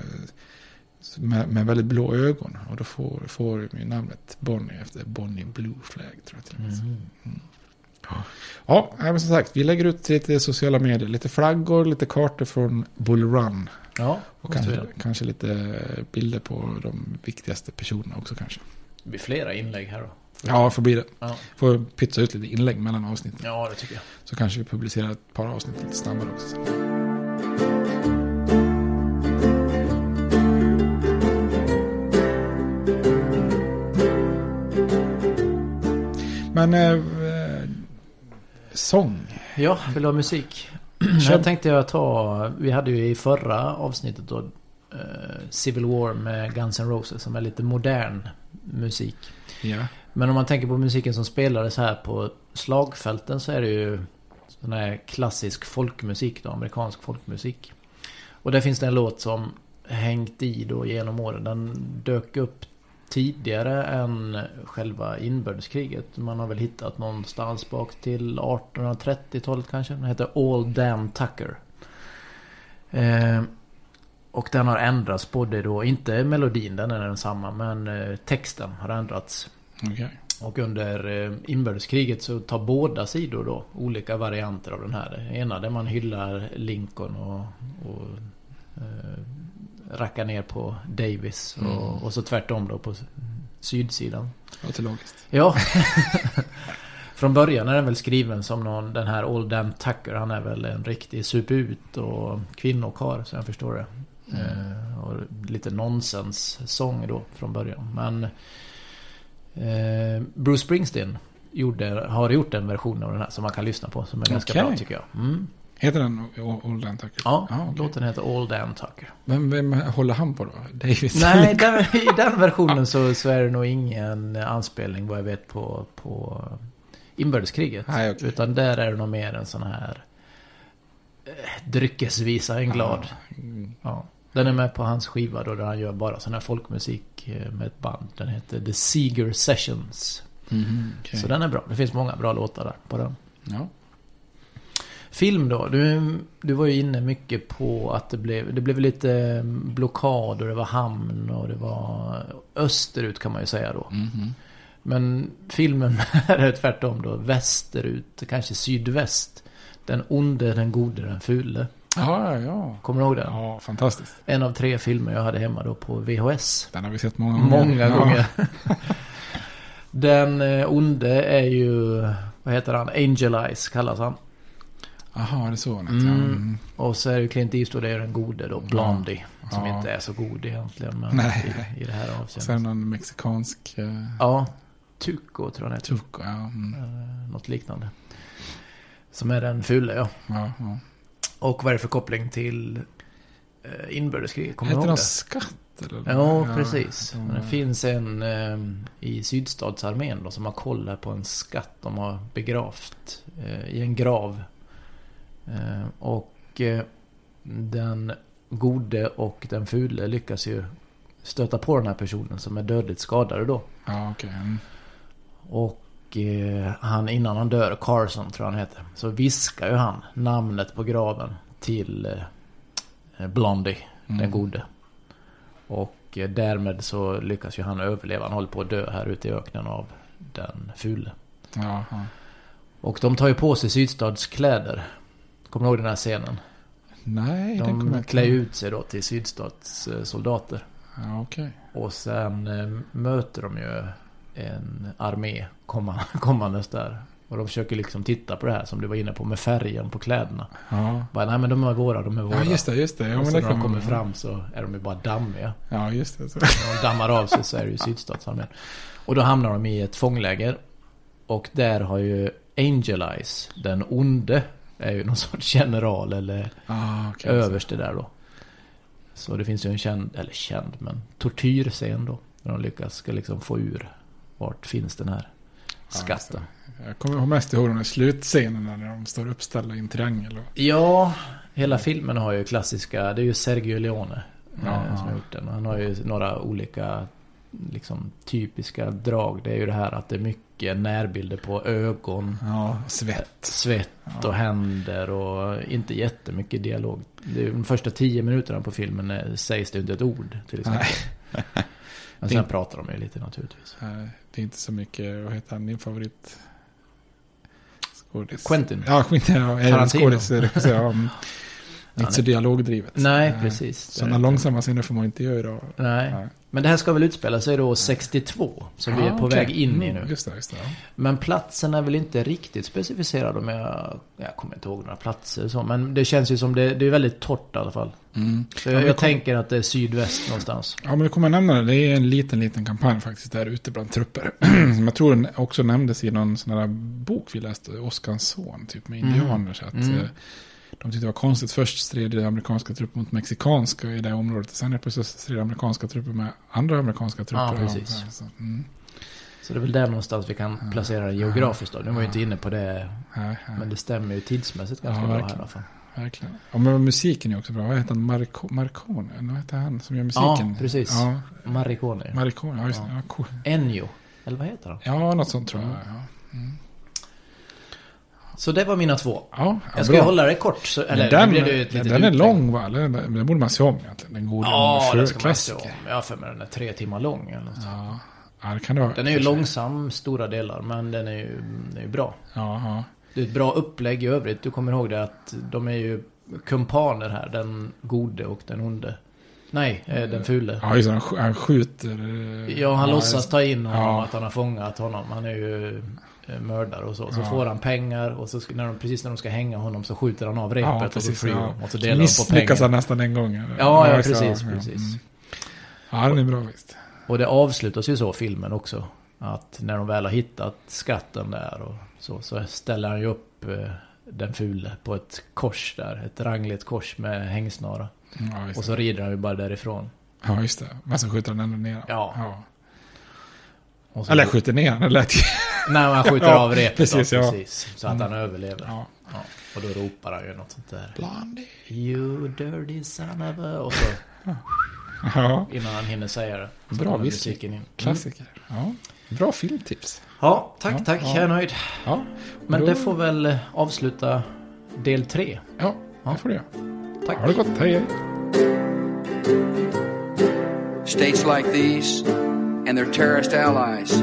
med, med väldigt blå ögon. Och då får, får ju namnet Bonnie efter Bonnie Blue Flag tror jag till och med. Mm. Ja, nej, men som sagt, vi lägger ut lite sociala medier. Lite flaggor, lite kartor från Bull Run. Ja, Och kanske, kanske lite bilder på de viktigaste personerna också kanske. Det blir flera inlägg här då. Ja, får bli det. Ja. Får pytsa ut lite inlägg mellan avsnitten. Ja, det tycker jag. Så kanske vi publicerar ett par avsnitt lite snabbare också. sen. Men eh, eh, sång. Ja, vill du ha musik? *clears throat* Jag tänkte jag ta, vi hade ju i förra avsnittet då eh, Civil War med Guns N' Roses som är lite modern musik. Ja. Men om man tänker på musiken som spelades här på slagfälten så är det ju sån här klassisk folkmusik då, amerikansk folkmusik. Och där finns det en låt som hängt i då genom åren. Den dök upp tidigare än själva inbördeskriget. Man har väl hittat någonstans bak till 1830-talet kanske. Den heter All Damn Tucker. Eh, och den har ändrats både då, inte melodin, den är densamma, men eh, texten har ändrats. Okej. Och under eh, inbördeskriget så tar båda sidor då olika varianter av den här. Ena där man hyllar Lincoln och, och eh, rackar ner på Davis. Mm. Och, och så tvärtom då på sydsidan. Låter logiskt. Ja. *laughs* Från början är den väl skriven som någon, den här Old Damn Tucker. Han är väl en riktig suput och kvinnokar så jag förstår det. Eh, och lite nonsens-sång då från början. Men Bruce Springsteen gjorde, har gjort en version av den här som man kan lyssna på. Som är ganska Okej. bra tycker jag. Mm. Heter den Old Dan Tucker? Ja, Ah, okej. låten heter Old Damn Tucker. Vem, vem håller han på då? Davis? Nej, där, i *laughs* den versionen så, så är det nog ingen anspelning vad jag vet på, på inbördeskriget. Nej, okej. Utan där är det nog mer en sån här eh, dryckesvisa, en glad. Mm. Ja. Den är med på hans skiva då där han gör bara sån här folkmusik eh, med ett band. Den heter The Seeger Sessions. Mhm, okej. Så den är bra. Det finns många bra låtar där på den. Ja. Film då? Du, du var ju inne mycket på att det blev, det blev lite blockad och det var hamn och det var österut kan man ju säga då. Mhm. Men filmen *laughs* är tvärtom då. Västerut, kanske sydväst. Den onde, den gode, den fule. Ja, ja. Kommer du ihåg den? Ja, fantastiskt. En av tre filmer jag hade hemma då på VHS. Den har vi sett många gånger. Många Ja. gånger. *laughs* Den eh, onde är ju, vad heter han? Angel Eyes kallas han. Jaha, är det så? Mm. Mm. Och så är det Clint Eastwood, är den gode då, Blondie. Som Ja. inte är så god egentligen. Men Nej. I, i det här Sen avseendet. någon mexikansk... Uh, Ja, Tuco tror jag han heter. Tuco, ja. Mm. Eh, Något liknande. Som är den fule, ja. ja, ja. Och vad är det för koppling till eh, inbördeskriget? Kommer Heter det? skatt Eller? Ja, Ja, precis. de- det finns en eh, i sydstatsarmén då, som har koll på en skatt de har begravt eh, i en grav. Eh, och eh, den gode och den fule lyckas ju stöta på den här personen som är dödligt skadad då. Ja, okej. Mm. Och eh, han innan han dör, Carson tror jag han heter, så viskar ju han namnet på graven till eh, Blondie, den Mm. gode. Och eh, därmed så lyckas ju han överleva. Han håller på att dö här ute i öknen av den fule. Ja, ja. Och de tar ju på sig sydstatskläder. Kommer du ihåg den här scenen? Nej, den kommer De jag klär inte ut sig då till sydstatssoldater. Ja, okej. Och sen möter de ju en armé komma, *laughs* kommandes där. Och de försöker liksom titta på det här som du var inne på med färgen på kläderna. Ja. Bara, nej men de är våra, de är våra. ja, just det, just det. Ja, och så när de kommer kommer fram så är de ju bara dammiga. Ja, just det. Så. När de dammar av sig så är det ju sydstatsarmén. Och då hamnar de i ett fångläger. Och där har ju Angel Eyes, den onde, är ju någon *laughs* sorts general eller Ah, okej. överste där då. Så det finns ju en känd, eller känd, men tortyrscen då. När de lyckas ska liksom få ur vart finns den här skatten. Jag kommer mest ihåg de här slutscenerna när de står uppställda i en triangel. Och... Ja, hela filmen har ju klassiska, det är ju Sergio Leone Ja. eh, som har gjort den. Han har ju några olika liksom typiska drag. Det är ju det här att det är mycket närbilder på ögon, Ja, svett. svett och händer och inte jättemycket dialog. De första tio minuterna på filmen eh, sägs det inte ett ord till exempel. *laughs* Men sen Det- pratar de ju lite naturligtvis. Nej, Det är inte så mycket, vad heter han, din favorit? Skådis. Quentin. Ja, Quentin. Ja, Tarantino. skådis, ja. *laughs* mm. Inte så dialogdrivet. Nej, Eh, precis. Sådana långsamma scener får man inte göra idag. Nej. Nej. Men det här ska väl utspela sig då 62. Som vi är Ja, på okej. väg in i Mm, nu. Just det, just det. Ja. Men platsen är väl inte riktigt specificerad om jag... Jag kommer inte ihåg några platser så. Men det känns ju som det, det är väldigt torrt i alla fall. Mm. Så Ja, jag, vi jag kom- tänker att det är sydväst någonstans. Ja, men det kommer nämna det. Det är en liten, liten kampanj faktiskt där ute bland trupper. *clears throat* Som jag tror den också nämndes i någon sån här bok vi läste, Oskars son, typ med Mm. indianer. Så att, Mm. De tyckte det var konstigt. Först stred amerikanska trupper mot mexikanska i det området. Sen är plötsligt stred amerikanska trupper med andra amerikanska trupper. Ja, precis. Så, mm. Så det är väl där någonstans vi kan placera det geografiskt då. Nu var ju inte inne på det. Men det stämmer ju tidsmässigt ganska Ja, bra här i alla fall. verkligen. Ja, men musiken är också bra. Vad heter han? Marco, Marcone? Vad heter han som gör musiken? Ja, precis. Ja, Maricone. Marcone. Ja, just det. Ja. Ja, cool. Ennio. Eller vad heter han? ja, något sånt tror jag. Mm. Så det var mina två. ja, ja Jag ska hålla det kort. Så, eller, den, blev det den, den är lång va? Eller, den borde man se om egentligen. Den gode Ja, det ska man se om. Jag har för mig den är tre timmar lång eller något. Ja, ja, det kan det vara. Den är ju långsam stora delar, men den är ju, den är ju bra. Ja, ja. Det är ett bra upplägg i övrigt. Du kommer ihåg det att de är ju kumpaner här. Den gode och den onde. Nej, eh, den fule. ja just. Han Han skjuter. eh, Ja, han ja, låtsas ta in honom, Ja. att han har fångat honom. Han är ju mördare och så. Så Ja. får han pengar och så när de, precis när de ska hänga honom så skjuter han av repet Ja, och så precis. flyr Ja. Och så Så delar de på misslyckas han pengar. nästan en gång. eller? Ja, ja, precis, ja, precis. mm. Ja, den är bra visst. Och det avslutas ju så, filmen också. Att när de väl har hittat skatten där och så, så ställer han ju upp eh, den fule på ett kors där. Ett rangligt kors med hängsnara. Ja, Och så rider han ju bara därifrån. Ja, just det. Men så skjuter han ändå ner. Ja. ja. Så, Eller skjuter ner honom. Det lät Nej, man skjuter Ja, av repet precis, då, ja. precis. Så att han överlever. Ja. Ja. Och då ropar han ju något sånt där. Blondie. You dirty son of a... Och så *laughs* Ja, innan han hinner säga det. Så Bra musiken in. Mm. klassiker. Ja. Bra filmtips. Ja, tack, Ja, tack. ja. Jag är nöjd. Ja, Men Då- det får väl avsluta del tre. ja Ja. det får göra. Tack. Ha det gott. Hej, hej. States like these and their terrorist allies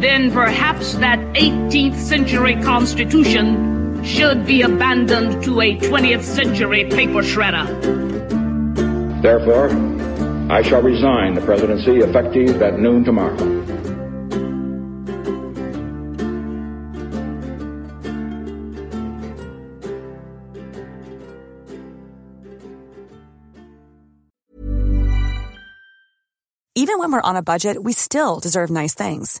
then perhaps that 18th century Constitution should be abandoned to a 20th century paper shredder. Therefore, I shall resign the presidency effective at noon tomorrow. Even when we're on a budget, we still deserve nice things.